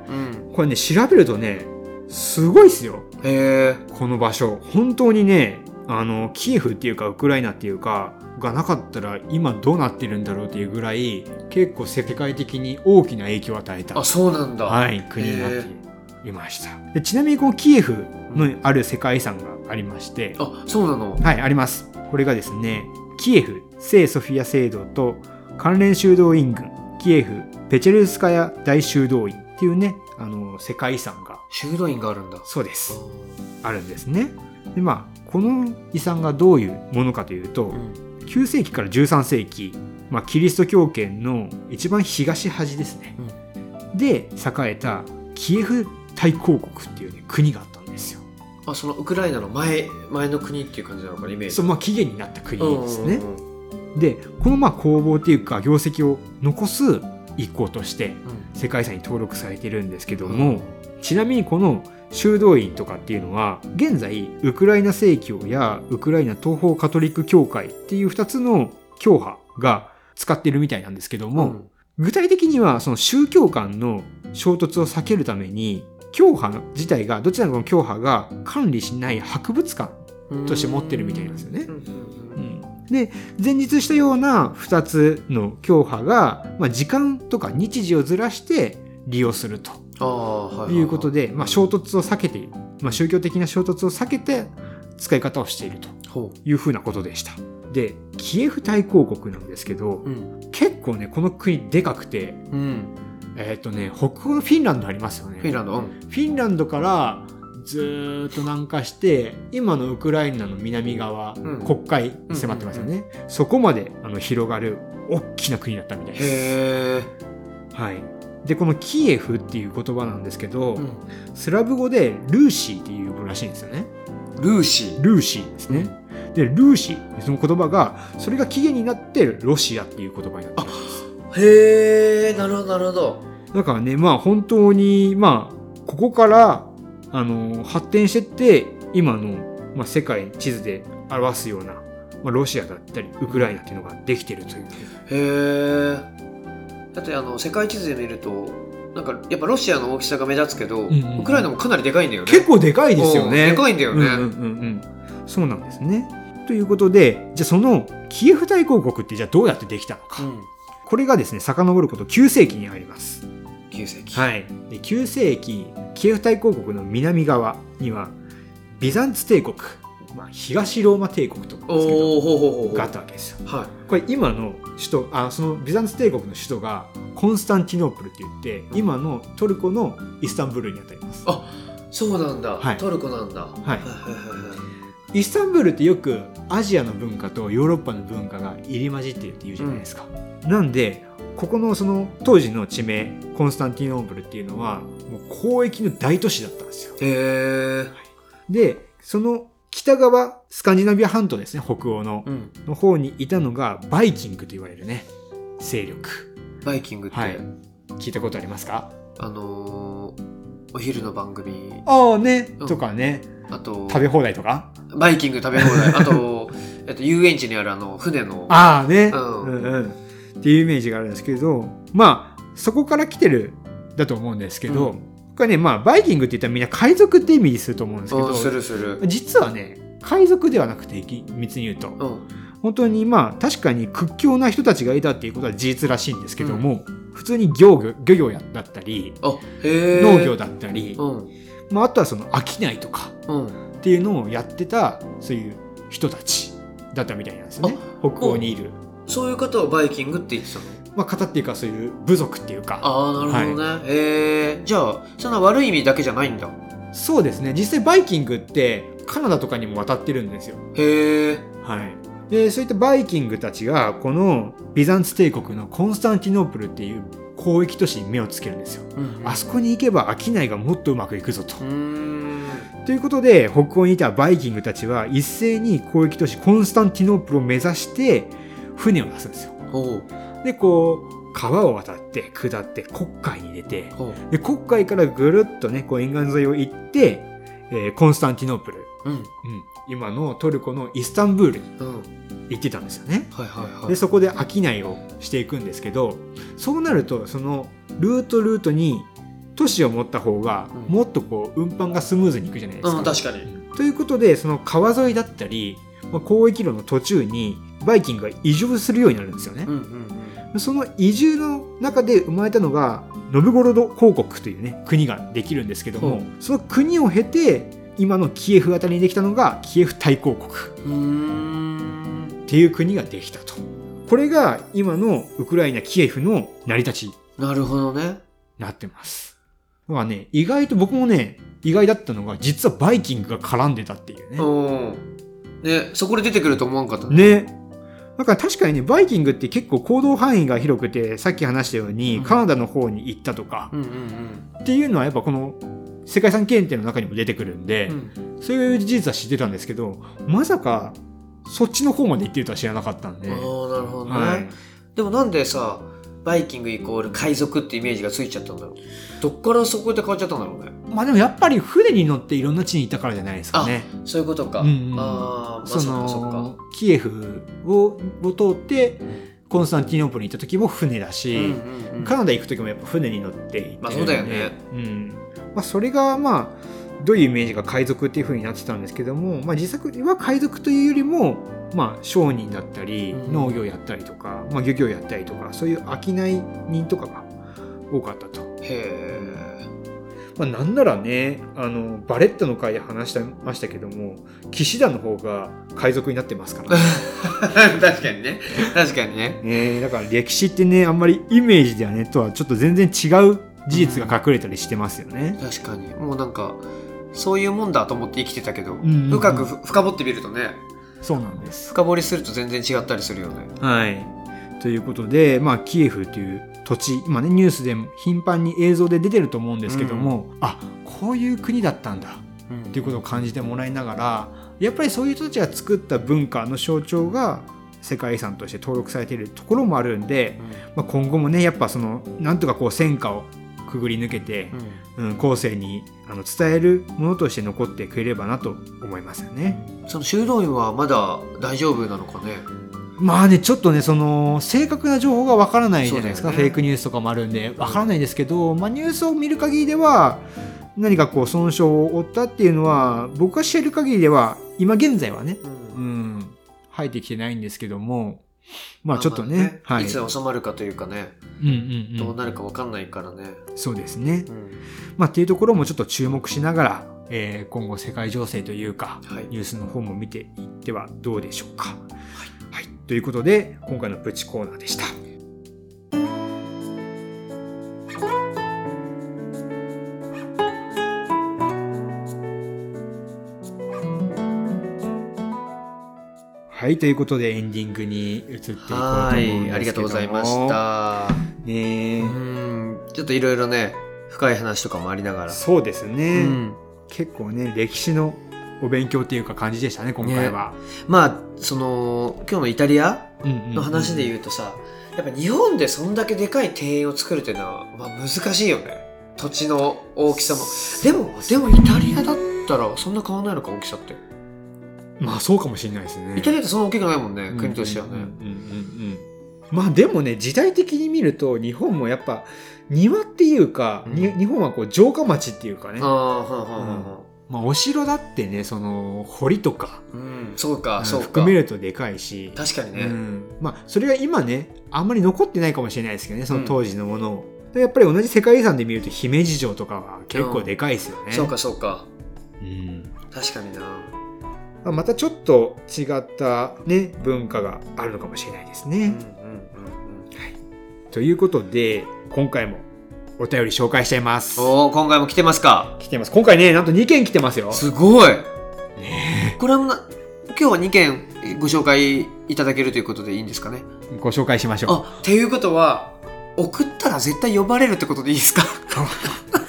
A: これね調べるとねすごいっすよ。
B: うん、へえ
A: この場所。本当にねあのキエフっていうかウクライナっていうかがなかったら今どうなってるんだろうっていうぐらい結構世界的に大きな影響を与えた。
B: あそうなんだ、
A: はい、国になっていました。でちなみにこのキエフのある世界遺産がありまして、
B: あそうなの？
A: はい、あります。これがですね、キエフ聖ソフィア聖堂と関連修道院群、キエフペチェルスカヤ大修道院っていうね、あの、世界遺産が、
B: 修道院があるんだ。
A: そうです、あるんですね。で、まあ、この遺産がどういうものかというと
B: う、ん
A: 9世紀から13世紀、まあ、キリスト教圏の一番東端ですね。で、栄えたキエフ大公国っていうね、国があったんですよ。
B: あそのウクライナの前前の国っていう感じなのかなイメージ
A: そう、まあ、起源になった国ですね。
B: うんうんうん
A: でこのまあ工房っていうか業績を残す一行として世界遺産に登録されてるんですけども、ちなみにこの修道院とかっていうのは現在ウクライナ正教やウクライナ東方カトリック教会っていう2つの教派が使ってるみたいなんですけども、具体的にはその宗教間の衝突を避けるために教派自体がどちらの教派が管理しない博物館
B: うん
A: として持ってるみたいなんですよね。
B: うん。うん。うん。
A: で前日したような2つの教派が、まあ、時間とか日時をずらして利用すると
B: ああは
A: いうことで、まあ、衝突を避けている、まあ、宗教的な衝突を避けて使い方をしていると。
B: ほ
A: いうふうなことでした。でキエフ大公国なんですけど
B: ううん。
A: 結構ねこの国でかくて
B: うん。
A: えっ、とね北欧のフィンランドありますよね。
B: フィンランドうん。
A: フィンランドからずーっと南下して今のウクライナの南側、
B: うん。
A: 国海に迫ってますよね、そこまであの広がる大きな国だったみたいです。
B: へえ
A: はい、でこのキエフっていう言葉なんですけど、
B: うん。
A: スラブ語でルーシーっていうらしいんですよね。
B: ルーシー。
A: ルーシーですね。でルーシーその言葉がそれが起源になってロシアっていう言葉になってるんです。
B: へえなるほどなるほど。
A: だからねまあ本当にまあここからあの発展してって今の、まあ、世界地図で表すような、まあ、ロシアだったりウクライナっていうのができてるという。
B: へえだってあの世界地図で見るとなんかやっぱロシアの大きさが目立つけど、
A: んうん
B: ウクライナもかなりでかいんだよね。
A: 結構でかいですよ
B: うん
A: ね。
B: でかいんだよね、
A: うんうんうんうん。そうなんですね。ということでじゃあそのキエフ大公国ってじゃあどうやってできたのか、
B: うん。
A: これがですね遡ること9世紀に入ります。
B: 9世紀。
A: はい、で9世紀キエフ大公国の南側にはビザンツ帝国、まあ、東ローマ帝国とかがあったわけですよ。
B: はい
A: これ今の首都あそのビザンツ帝国の首都がコンスタンティノープルって言って今のトルコのイスタンブールにあたります。
B: あそうなんだ、
A: はい
B: トルコなんだはい
A: はい
B: はいはい
A: イスタンブールってよくアジアの文化とヨーロッパの文化が入り混じってるって言うじゃないですか。なんでここのその当時の地名コンスタンティノープルっていうのはもう交易の大都市だったんですよ。
B: へえ。
A: でその北側スカンジナビア半島ですね北欧の
B: うん。
A: の方にいたのがバイキングと言われるね勢力。
B: バイキングって、
A: はい。聞いたことありますか？
B: あのーお昼の番組、
A: ああね、
B: うん。
A: とかね。
B: あと、
A: 食べ放題とか？
B: バイキング食べ放題、(laughs) あと、えっと、遊園地にあるあの、船の、
A: ああね、
B: うん。
A: うんうん。っていうイメージがあるんですけどまあそこから来てるだと思うんですけど、
B: うん
A: これねまあバイキングって言ったらみんな海賊って意味すると思うんですけど
B: うん、するする。
A: 実はね海賊ではなくて厳密に言うと、
B: うん。
A: 本当にまあ確かに屈強な人たちがいたっていうことは事実らしいんですけども、普通に漁業漁業やだったり。農業だったり、
B: うん。
A: まあ、あとはその商いとか
B: うん。
A: っていうのをやってたそういう人たちだったみたいなんですよね北欧にいる、
B: そういう方をバイキングって言ってたの？
A: まあ、方っていうかそういう部族っていうか
B: ああ、なるほどね。へえ。じゃあ、そんな悪い意味だけじゃないんだ。
A: そうですね実際バイキングってカナダとかにも渡ってるんですよ
B: へえ。
A: はい、でそういったバイキングたちがこのビザンツ帝国のコンスタンティノープルっていう交易都市に目をつけるんですよ
B: うん。
A: あそこに行けば商いがもっとうまくいくぞと
B: うー。ん。
A: ということで北欧にいたバイキングたちは一斉に交易都市コンスタンティノープルを目指して船を出すんですよ。でこう川を渡って下って黒海に出て。で黒海からぐるっとねこう沿岸沿いを行って、えーコンスタンティノープル、
B: うん。
A: うん、今のトルコのイスタンブールに
B: うん。
A: 行ってたんですよね。
B: はいはいはい。
A: でそこで商いをしていくんですけどそうなるとそのルートルートに都市を持った方が
B: うん
A: もっとこう運搬がスムーズにいくじゃないですか。
B: うん、確かに。
A: ということでその川沿いだったり、まあ、交易路の途中にバイキングが移住するようになるんですよね
B: うん。うん
A: その移住の中で生まれたのがノブゴロド公国というね国ができるんですけども、
B: うん
A: その国を経て今のキエフあたりにできたのがキエフ大公国。っていう国ができたと。これが今のウクライナキエフの成り立ちに
B: なるほどね。
A: なってます。だからね、意外と僕もね、意外だったのが、実はバイキングが絡んでたっていうね。
B: うん。ね、そこで出てくると思わんかったね。
A: ね。だから確かにね、バイキングって結構行動範囲が広くて、さっき話したように、
B: うん
A: カナダの方に行ったとか
B: うんうん
A: っていうのはやっぱこの世界遺産検定の中にも出てくるんで、
B: うん。うん。
A: そういう事実は知ってたんですけど、まさかそっちの方まで行ってるとは知らなかったんで。
B: ああ、なるほどね。
A: はい。
B: でもなんでさ、バイキングイコール海賊ってイメージがついちゃったんだろう。どっからそこで変わっちゃったんだろうね。
A: まあでもやっぱり船に乗っていろんな地に行ったからじゃないですかね。
B: そういうことか。
A: うんうん
B: ああ、まあ
A: その。キエフをを通って
B: うん
A: コンスタンティノープルに行った時も船だし、
B: うんうんうん
A: カナダ行く時もやっぱ船に乗って行ってるんで、
B: まあそうだよね
A: うんまあ、それがまあどういうイメージが海賊っていう風になってたんですけども、まあ、実際は海賊というよりも、まあ、商人だったり
B: うん
A: 農業やったりとか、まあ、漁業やったりとかそういう商い人とかが多かったと。
B: へ
A: まあ、なんならねあのバレットの回で話してましたけども騎士団の方が海賊になってますから。(laughs)
B: 確かにね。確かにね。
A: ねだから歴史ってねあんまりイメージではねとはちょっと全然違う事実が隠れたりしてますよね。
B: 確かに。もうなんか、そういうもんだと思って生きてたけど、
A: んうんうん
B: 深くふ深掘ってみるとね、
A: そうなんです。
B: 深掘りすると全然違ったりするよね。
A: はい。ということで、まあ、キエフという土地、今ね、ニュースでも頻繁に映像で出てると思うんですけども、あこういう国だったんだ
B: うん
A: っていうことを感じてもらいながら、やっぱりそういう人たちが作った文化の象徴が世界遺産として登録されているところもあるんで、まあ、今後もね、やっぱその、なんとかこう戦火をくぐり抜けて
B: う、ん。
A: うん、後世にあの伝えるものとして残ってくれればなと思いますよね。
B: その修道院はまだ大丈夫なのかね？
A: まあね、ちょっとね、その、正確な情報がわからないじゃないですか、
B: ね。
A: フェイクニュースとかもあるんで、わからないですけど、まあニュースを見る限りでは、何かこう損傷を負ったっていうのは、僕が知れる限りでは、今現在はね、うん、入ってきてないんですけども、まあちょっとね、はい。
B: まあいつ収まるかというかね、
A: うんうんう。
B: どうんなるかわかんないからね。
A: そうですね。
B: うん
A: まあっていうところもちょっと注目しながら、えー今後世界情勢というか、
B: はい
A: ニュースの方も見ていってはどうでしょうか。はい。ということで、今回のプチコーナーでした。はい、ということでエンディングに移っていこうと思うんですけども。
B: はい、ありがとうございました。ちょっといろいろね深い話とかもありながら。
A: そうです
B: う
A: ね、
B: ん、
A: 結構ね歴史のお勉強っていうか感じでしたね今回は、
B: まあその今日のイタリアの話で言うとさ、やっぱ日本でそんだけでかい庭園を作るっていうのは、まあ、難しいよね。土地の大きさも。でもでもイタリアだったらそんな変わんないのか大きさって
A: まあそうかもしれないですね。
B: イタリアってそんな大きくないもんね、国としてはね、
A: まあでもね時代的に見ると日本もやっぱ庭っていうか、
B: うん。
A: に日本はこう城下町っていうかね。まあ、お城だってねその堀とか、
B: うん。そうか、
A: うん
B: そうか。
A: 含めるとでかいし。
B: 確かにね、
A: うん。まあそれが今ねあんまり残ってないかもしれないですけどねその当時のものを、でやっぱり同じ世界遺産で見ると姫路城とかは結構でかいですよね、
B: そうかそうか。
A: うん。
B: 確かにな
A: またちょっと違ったね文化があるのかもしれないですね、ということで今回もお便り紹介しちゃいます。
B: おお今回も来てますか？
A: 来てます。今回ねなんと2件来てますよ。
B: すごい。
A: ね。
B: これはな今日は2件ご紹介いただけるということでいいんですかね？
A: ご紹介しましょう。
B: あっていうことは送ったら絶対呼ばれるってことでいいですか？(laughs)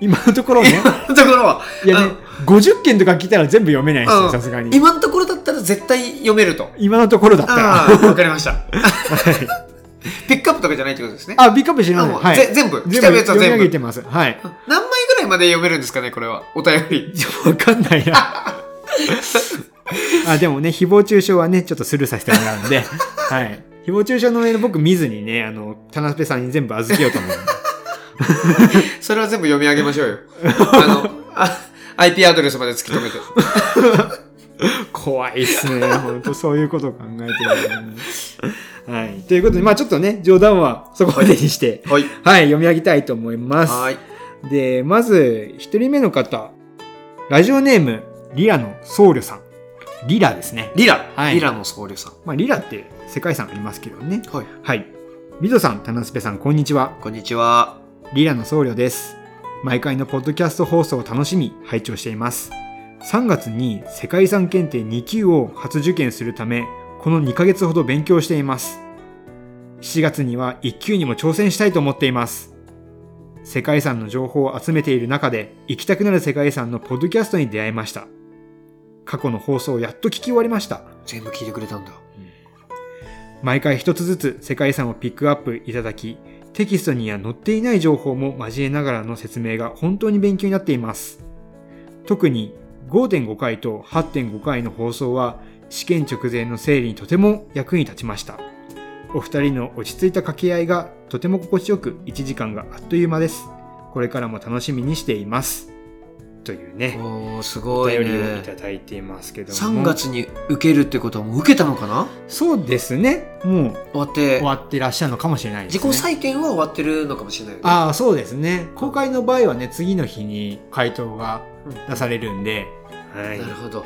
A: 今のところね。
B: 今のところは。い
A: やね50件とか来たら全部読めないです
B: うん。
A: よさすがに。
B: 今のところだったら絶対読めると。
A: 今のところだったら。
B: ああわかりました。
A: はい。
B: ピックアップとかじゃないってことですね。
A: あビッグアップしないはい。
B: ぜ全部。来
A: 全
B: た
A: 部
B: やつは全部。
A: てます。はい。
B: 何枚ぐらいまで読めるんですかねこれは。お便り。
A: わかんないな。(laughs) あでもね誹謗中傷はねちょっとスルーさせてもらうんで。はい。誹謗中傷のメール僕見ずにねあの田辺さんに全部預けようと思うんで (laughs)
B: それは全部読み上げましょうよあのあ IP アドレスまで突き止めて (laughs)
A: 怖いっすね。本当そういうことを考えてる、ね。はい。ということで、まあちょっとね、冗談はそこまでにして、
B: はい
A: はい、読み上げたいと思います。
B: はい
A: で、まず、一人目の方、ラジオネーム、リラの僧侶さん。リラですね。
B: リラ、
A: はい
B: リラの僧侶さん
A: まあリラって世界遺産ありますけどね。
B: はい
A: はい。みぞさん、田之助さん、こんにちは。
B: こんにちは
A: リラの僧侶です。毎回のポッドキャスト放送を楽しみ、拝聴しています。3月に世界遺産検定2級を初受験するため、この2ヶ月ほど勉強しています。7月には1級にも挑戦したいと思っています。世界遺産の情報を集めている中で、行きたくなる世界遺産のポッドキャストに出会いました。過去の放送をやっと聞き終わりました。
B: 全部聞いてくれたんだ
A: 毎回一つずつ世界遺産をピックアップいただき、テキストには載っていない情報も交えながらの説明が本当に勉強になっています。特に5.5回と8.5回の放送は試験直前の整理にとても役に立ちました。お二人の落ち着いた掛け合いがとても心地よく1時間があっという間です。これからも楽しみにしています。というね、
B: おーす
A: お
B: ごい
A: 便りをい
B: ね
A: ただいていますけども。
B: 3月に受けるってことはもう受けたのかな？
A: そうですね。もう
B: 終わって。
A: 終わってらっしゃるのかもしれないです
B: 自
A: ね。
B: 己採点は終わってるのかもしれないよね。
A: ああそうですね。公開の場合はね次の日に回答が
B: うん。
A: 出されるんで、はい。
B: なるほど。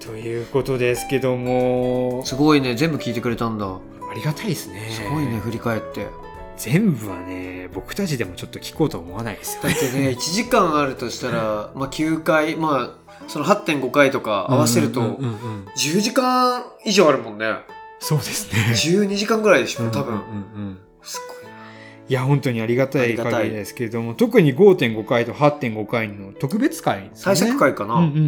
A: ということですけども。
B: すごいね。全部聞いてくれたんだ。
A: ありがたいですね。
B: すごいね振り返って
A: 全部はね僕たちでもちょっと聞こうとは思わないですよ。
B: だってね (laughs) 1時間あるとしたら、まあ、9回まあその8.5回とか合わせると
A: うんうんうんうん
B: 10時間以上あるもんね。
A: そうですね。
B: 12時間ぐらいでしょ多分、
A: うんうんうんうん
B: すごい
A: いや本当にありがたい限りですけれども特に5.5回と8.5回の特別回ですね。
B: 対策会かな、
A: うんうんうん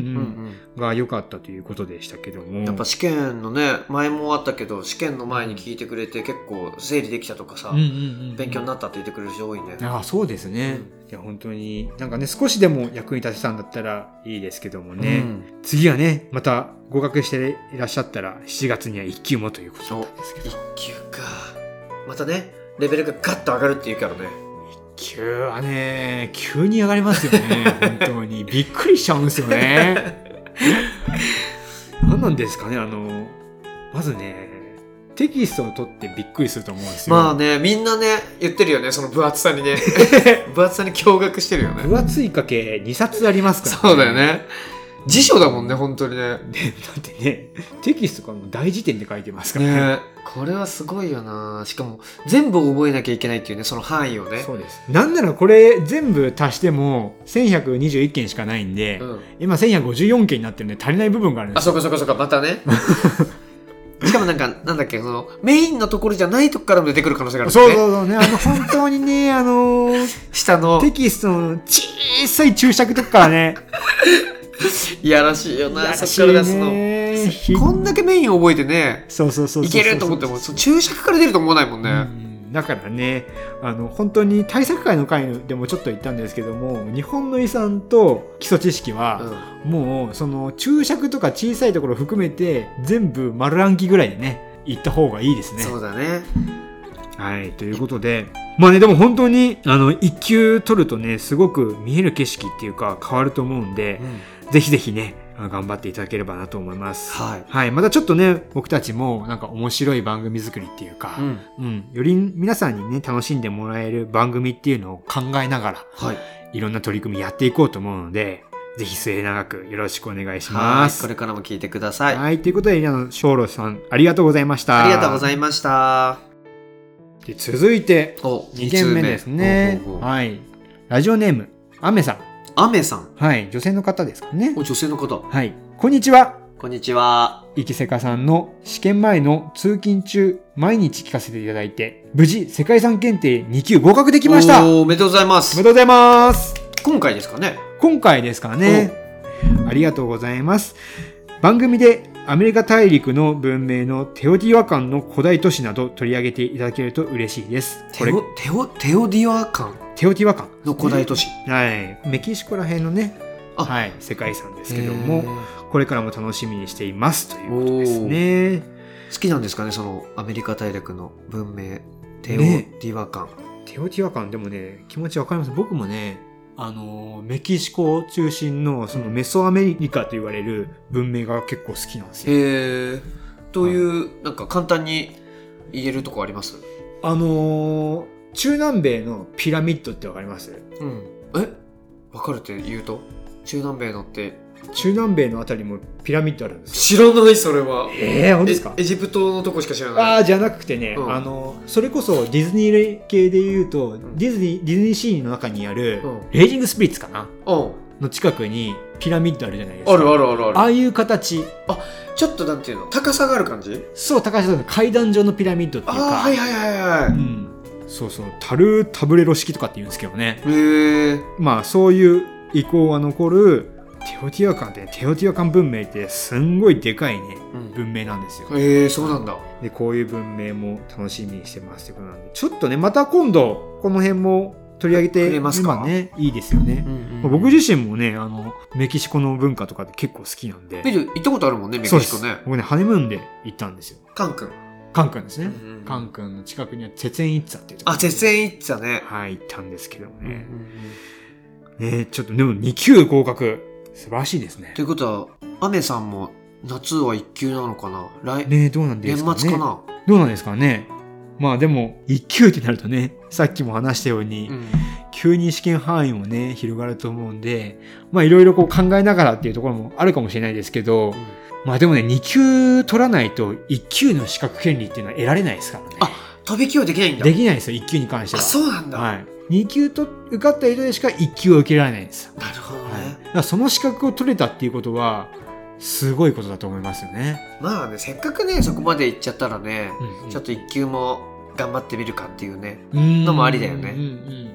B: うん。
A: が良かったということでしたけども。
B: うんやっぱ試験のね前もあったけど試験の前に聞いてくれて結構整理できたとかさ、
A: うんうんうんうん。
B: 勉強になったって言ってくれる人多いね、
A: ああそうですね、いや本当になんかね少しでも役に立てたんだったらいいですけどもね、
B: うん。
A: 次はねまた合格していらっしゃったら7月には1級もということなんですけど。
B: 1級か。またねレベルがガッと上がるっていうからね。
A: 1級はね急に上がりますよね。(laughs) 本当に。びっくりしちゃうんですよね。何なんですかねあのまずねテキストを取ってびっくりすると思うんですよ、
B: まあねみんなね言ってるよねその分厚さにね。(laughs) 分厚さに驚愕してるよね。
A: 分厚いかけ2冊ありますから、
B: そうだよね辞書だもんね本当にね。
A: でだってねテキストからも大辞典で書いてますから。
B: ねこれはすごいよな。しかも全部覚えなきゃいけないっていうねその範囲をね。
A: そうです。なんならこれ全部足しても1121件しかないんで、
B: うん、
A: 今1154件になってるんで足りない部分があるんです。よ
B: あそこそこそこまたね。(laughs) しかもなんか、なんだっけ、その、メインのところじゃないとこからも出てくる可能性があるん
A: そう
B: ですね。
A: そうそう。ね、あの、本当にね、あのー (laughs)
B: 下の、
A: テキストの小さい注釈とかからね、(laughs) (laughs)
B: いやらしいよな、そっから出すの。こんだけメイン覚えてね、
A: そうそうそう。
B: いけると思っても、注釈から出ると思わないもんね。
A: うんだからねあの本当に対策会の会でもちょっと言ったんですけども日本の遺産と基礎知識は、もうその注釈とか小さいところ含めて全部丸暗記ぐらいでね言った方がいいですね。
B: そうだね。
A: はいということでまあねでも本当にあの一級取るとねすごく見える景色っていうか変わると思うんで、ぜひぜひね頑張っていただければなと思います。
B: はい。
A: はい、またちょっとね僕たちもなんか面白い番組作りっていうか、
B: うん。
A: うん、より皆さんにね楽しんでもらえる番組っていうのを考えながら
B: はい。
A: いろんな取り組みやっていこうと思うのでぜひ末永くよろしくお願いし
B: はい。
A: ます。
B: これからも聞いてください。
A: はい、ということで、あの、小路さん、ありがとうございました。
B: ありがとうござ
A: い
B: いました。
A: ます。続いて、
B: お、
A: 2件目ですね。はい。ラジオネーム、アメさん。
B: アメさん。
A: はい、女性の方ですかね。
B: お、女性の方。
A: はい。こんにちは。
B: こんにちは。
A: いきせかさんの試験前の通勤中、毎日聞かせていただいて、無事、世界遺産検定2級合格できました。お
B: めでとうございます。
A: めでとうございます。
B: 今回ですかね。
A: 今回ですかね。ありがとうございます。番組でアメリカ大陸の文明のテオティワカンの古代都市など取り上げていただけると嬉しいです。
B: テオ、テオ、テオディアカン？
A: テオティワカン
B: の古代都市。
A: はい。メキシコら辺のね、
B: あ
A: はい、世界遺産ですけど
B: へ
A: も、
B: ー
A: これからも楽しみにしていますということですね。
B: 好きなんですかね、そのアメリカ大陸の文明。テオ
A: ね
B: ディアカン。
A: テオティワカンでもね、気持ちわかります。僕もね、あの、メキシコ中心のそのメソアメリカと言われる文明が結構好きなんですよ。
B: へえ。という、なんか簡単に言えるとこあります？
A: あのー中南米のピラミッドってわかります？
B: うん。え？わかるって言うと？中南米のって。
A: 中南米のあたりもピラミッドあるんですよ。
B: 知らない、それは。
A: えー、本当ですか？
B: エエジプトのとこしか知らない。
A: ああ、じゃなくてね、
B: うん
A: あの、それこそディズニー系で言うと、
B: ん
A: ディズニー、ディズニーシーの中にある、
B: うん
A: レイジングスピリッツかな？
B: うん。
A: の近くにピラミッドあるじゃないですか。
B: あるあるあるある。
A: ああいう形。
B: ちょっとなんていうの？高さがある感じ？
A: そう、高橋さんの階段状のピラミッドっていうか。
B: ああ、はいはいはいは
A: うん。そうそう、タルタブレロ式とかって言うんですけどね。
B: い。へえ。
A: まあ、そういう遺構が残る、テオティワカンってね、テオティワカン文明ってすんごいでかいね、文明なんですよ。
B: へえ、そうなんだ。
A: で、こういう文明も楽しみにしてますってことなんで、ちょっとね、また今度、この辺も取り上げて
B: ますか？
A: 今ね、いいですよね。まあ僕自身もね、あの、メキシコの文化とかって結構好きなんで。
B: 行ったことあるもんね、メキシコね。
A: 僕ね、ハネムーンで行ったんですよ。
B: カン君。
A: カン君ですね。
B: うんうん
A: カン君の近くにはツェツェンイッツァっていうとこ
B: あ、絶縁行ってたね。
A: はい、行ったんですけど
B: うんうん
A: ね。ねちょっとでも2級合格。素晴らしいですね
B: とい。うことは、アメさんも夏は一級なのかな？来、
A: ねどうなんですかね。
B: 年末かな、
A: どうなんですかね。まあでも、1級ってなるとね、さっきも話したように、
B: うん
A: 急に試験範囲もね、広がると思うんで、まあいろいろこう考えながらっていうところもあるかもしれないですけど、まあでもね、2級取らないと1級の資格権利っていうのは得られないですからね。
B: あ飛び級はできないんだ。
A: できないですよ、1級に関して
B: あ、
A: は。
B: そうなんだ。
A: はい。2級と受かった人でしか1級を受けられないんですよ。
B: なるほどね。
A: はい。だからその資格を取れたっていうことは、すごいことだと思いますよね。
B: まあね、せっかくね、そこまで行っちゃったらね、
A: うん
B: ちょっと一級も頑張ってみるかっていうね。
A: うん
B: のもありだよね
A: うんうん。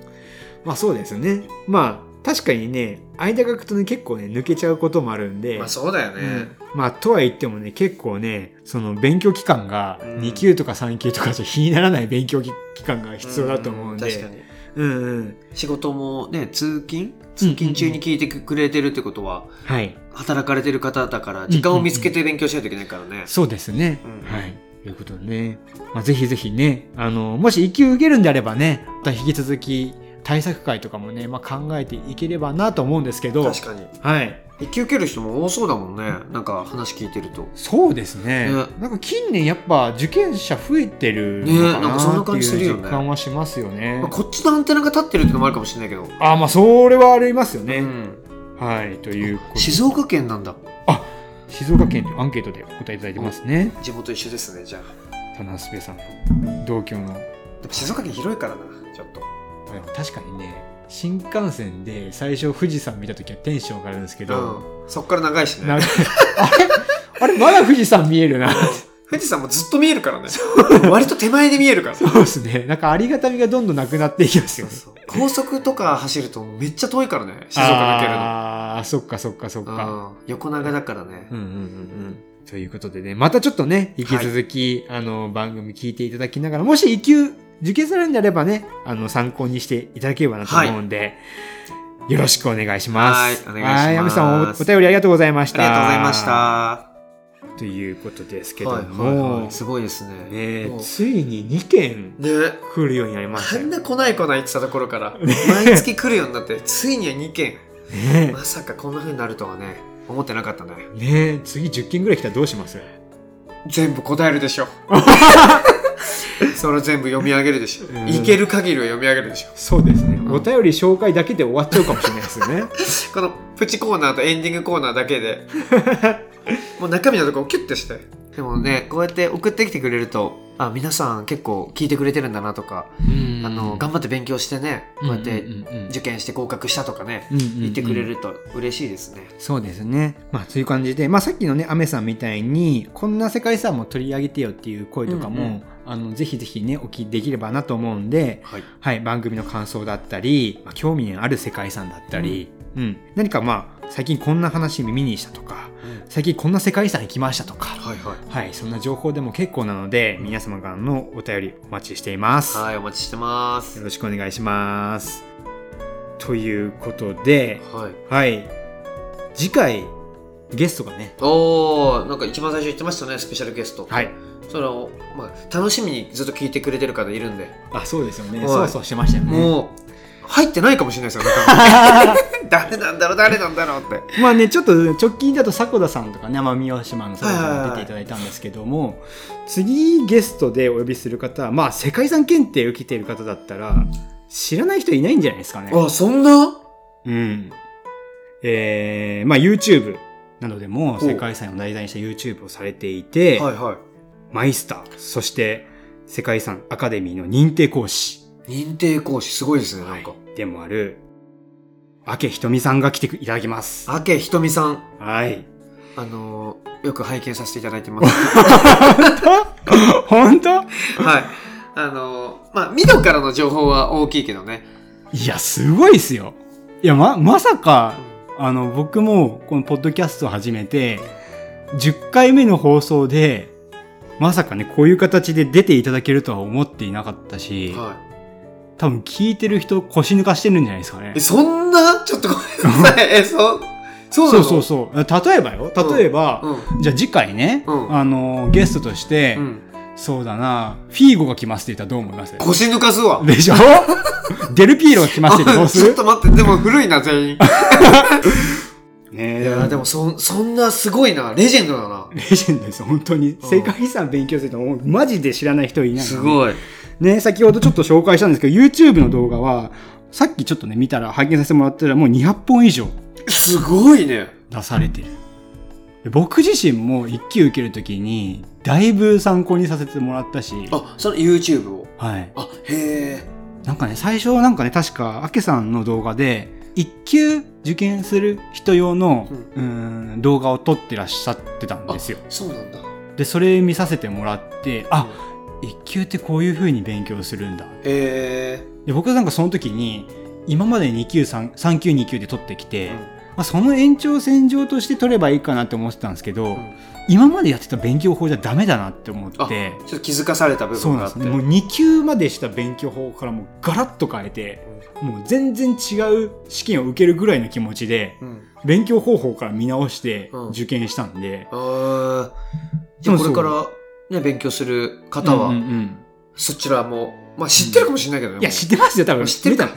A: まあそうですね。まあ確かにね、間が空くとね、結構ね、抜けちゃうこともあるんで。
B: まあそうだよね。
A: うんまあとは言ってもね結構ねその勉強期間が
B: うん
A: 2級とか3級とかじゃ比にならない勉強期間が必要だと思うんで、
B: 確かに。
A: うんうん。
B: 仕事もね、通勤？通勤中に聞いてくれてるってことは、
A: はい。
B: 働かれてる方だから、時間を見つけて勉強しないといけないからね。
A: そうですね、
B: うん。
A: はい。ということでね、まあ、ぜひぜひねあのもし1級受けるんであればねまた引き続き対策会とかもね、まあ、考えていければなと思うんですけど。
B: 確かに。
A: はい
B: 一級受ける人も多そうだもんね。なんか話聞いてると。
A: そうですね
B: ね
A: なんか近年やっぱ受験者増えてるのか
B: ねなんかそんな
A: なっていう
B: 感じするよね
A: 実感はしますよね
B: まあ、こっちのアンテナが立ってるってのもあるかもしれないけど。
A: あまあそれはありますよね、
B: うん
A: はい、ということで
B: 静岡県なんだ。
A: 静岡県のアンケートでお答えいただいてますね。
B: 地元一緒ですね、じゃあ。
A: 田中さんの同郷の。
B: 静岡県広いからな、ちょっと。
A: 確かにね、新幹線で最初富士山見た時はテンション上がるんですけど、
B: うん。そっから長いしね。
A: あれ？(laughs) あれまだ富士山見えるな。
B: 富士山もずっと見えるからね割と手前で見えるから
A: そうですね。なんかありがたみがどんどんなくなっていきますよね。
B: 高速とか走るとめっちゃ遠いからね静岡抜けるの
A: ああ、そっかそっかそっか。
B: うん横長だからね、
A: うんうんうんうん。ということでね、またちょっとね、引き続き、あの、番組聞いていただきながら、もし一級受験されるんであればね、あの、参考にしていただければなと思うんで、よろしくお願いします。
B: はいお願いします
A: はい、さんお、お便りありがとうございました。
B: ありがとうございました。は
A: ということですけど
B: いはい
A: も、
B: はい、すごいですね。
A: ね
B: もう
A: ついに2件
B: ね
A: 来るようになりましたよ。
B: あんな来ない来ないって言ってたところから、毎月来るようになって、ついには2件。
A: ね
B: まさかこんな風になるとはね、思ってなかったね。
A: ね次10件ぐらい来たらどうします？
B: 全部答えるでしょ。(laughs) それ全部読み上げるでしょ。
A: うん
B: いける限りは読み上げるでしょ。
A: そうですね、
B: ん
A: お便り紹介だけで終わっちゃうかもしれないですよね。(laughs)
B: このプチコーナーとエンディングコーナーだけで、(laughs) もう中身のところをキュッてして。でもね、こうやって送ってきてくれると、あ、皆さん結構聞いてくれてるんだなとか、あの、頑張って勉強してね、こうやって受験して合格したとかね、言
A: 言
B: ってくれると嬉しいですね。
A: そうですね。まあ、そういう感じで、まあ、さっきのね、アメさんみたいに、こんな世界遺産も取り上げてよっていう声とかも、
B: うんうん
A: あの、ぜひぜひね、お聞きできればなと思うんで、
B: はい。
A: はい、番組の感想だったり、まあ、興味のある世界遺産だったり、うん、何かまあ、最近こんな話耳にしたとか、最近こんな世界遺産行きましたとか、
B: はいはい。
A: はい、そんな情報でも結構なので、皆様からのお便りお待ちしています。
B: はい、お待ちしてます
A: よ。ろしくお願いします。ということで、
B: はい。
A: はい、次回、ゲストがね、
B: おー、なんか一番最初言ってましたね、スペシャルゲスト。
A: はい、
B: その、まあ、楽しみにずっと聞いてくれてる方いるんで、
A: あ、そうですよね。
B: はい
A: そうそうしてましたよね。
B: もう、入ってないかもしれないですよ、(laughs) 誰なんだろう、誰なんだろうって。
A: まあね、ちょっと直近だと迫田さんとかね、奄美大島の迫田さん出ていただいたんですけども、次ゲストでお呼びする方は、まあ世界遺産検定受けている方だったら、知らない人いないんじゃないですかね。
B: あ、そんな？
A: うん。えー、まあ YouTube などでも世界遺産を題材にした YouTube をされていて、
B: はいはい。
A: マイスター、そして世界遺産アカデミーの認定講師
B: 認定講師すごいですね、なんか。
A: でもある、明ひとみさんが来ていただきます。
B: 明ひとみさん、
A: はい。
B: あのーよく拝見させていただいてます。(laughs)
A: 本当？
B: はい。あのーまあ、ミドからの情報は大きいけどね。
A: いや、すごいですよ。いや、ま、まさか、あの、僕もこのポッドキャストを始めて、10回目の放送で、まさかね、こういう形で出ていただけるとは思っていなかったし、
B: は
A: 多分聞いてる人腰抜かしてるんじゃないですかね
B: い。え、。そんな？(laughs) ちょっとごめんなさい。(laughs) え、そ、そう
A: そうそうそう。例えばよ。例えば、
B: うん。
A: じゃあ次回ね、
B: うん
A: あの、ゲストとして、
B: うん。
A: そうだな、フィーゴが来ますって言ったらどう思います？
B: 腰抜かすわ。
A: でしょ？(laughs) デルピーロが来ますって言ったらどうす
B: ちょっ
A: る
B: と待って、でも古いな、全員。
A: ね
B: いや、でもそ、そんなすごいな。レジェンドだな。
A: レジェンドです本当に
B: うん
A: 世界遺産勉強するとマジで知らない人いないい
B: すごい。
A: ね先ほどちょっと紹介したんですけど YouTube の動画はさっきちょっとね見たら拝見させてもらったらもう200本以上
B: すごいね。
A: 出されてるで僕自身も一級受けるときにだいぶ参考にさせてもらったし
B: あ、その YouTube を。
A: はい
B: あ、へえ。
A: なんかね最初なんかね確かアケさんの動画で一級受験する人用の、うーん動画を撮ってらっしゃってたんですよ。
B: そうなんだ。
A: でそれ見させてもらってあ一級ってこういう風に勉強するんだ。
B: へえ。
A: で僕なんかその時に今まで2級 3, 3級2級で取ってきて、
B: うん。
A: まあ、その延長線上として取ればいいかなって思ってたんですけど、
B: うん
A: 今までやってた勉強法じゃダメだなって思って。
B: あちょっと気づかされた部
A: そう
B: 分があって。
A: なんですね。もう2級までした勉強法からもうガラッと変えてもう全然違う試験を受けるぐらいの気持ちで
B: うん。
A: 勉強方法から見直して
B: うん。
A: 受験したんで、
B: あー。じゃあこれからね、勉強する方は、
A: うんうんうん。
B: そちらも、まあ知ってるかもしれないけどね。
A: いや知ってますよ多分。
B: 知ってるか。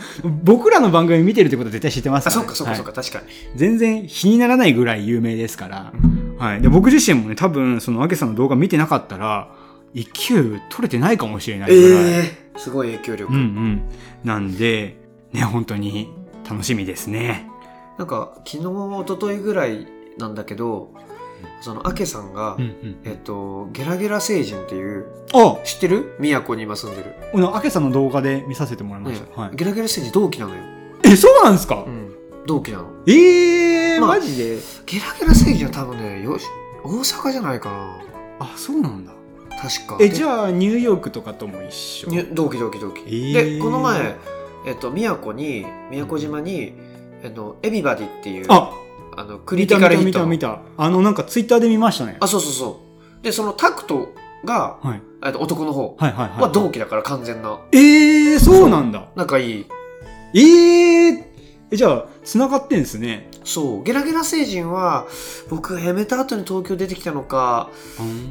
A: 僕らの番組見てるってことは絶対知ってます
B: あ、
A: から
B: そっかそっかそっ
A: はい。
B: か、確かに。
A: 全然比にならないぐらい有名ですから、はい、で僕自身もね多分そのアゲさんの動画見てなかったら1級取れてないかもしれないぐらい、
B: ええすごい影響力。
A: うんうん。なんでね本当に楽しみですね。
B: なんか、昨日、一昨日ぐらいなんだけど、その、アケさんが、
A: うんうん。
B: えっと、ゲラゲラ星人っていう、
A: あ
B: 知ってる？宮古に今住んでる。
A: アケさんの動画で見させてもらいま
B: ね
A: した、はい、
B: ゲラゲラ星人同期なのよ。
A: えそうなんですか、
B: うん。同期なの。
A: えー、
B: まあ
A: マジで？
B: ゲラゲラ星人は多分ね、よし、大阪じゃないかな。
A: あそうなんだ。
B: 確か。
A: えじゃあニューヨークとかとも一緒？
B: に同期同期同期、
A: えー。
B: でこの前えっと宮古に宮古島に、えっと、エビバディっていう
A: あ
B: あのクリ
A: 見た見た
B: ティカルヒットの。
A: 見た見たあのなんかツイッターで見ましたね。
B: あそうそうそう。でそのタクトが、
A: はい。
B: えっと男の方。
A: はいはいはい
B: は同期だから完全な。
A: えー、そうなんだ。
B: 仲いい。
A: えー、えじゃあ繋がってんですね。
B: そう。ゲラゲラ星人は僕が辞めた後に東京出てきたのか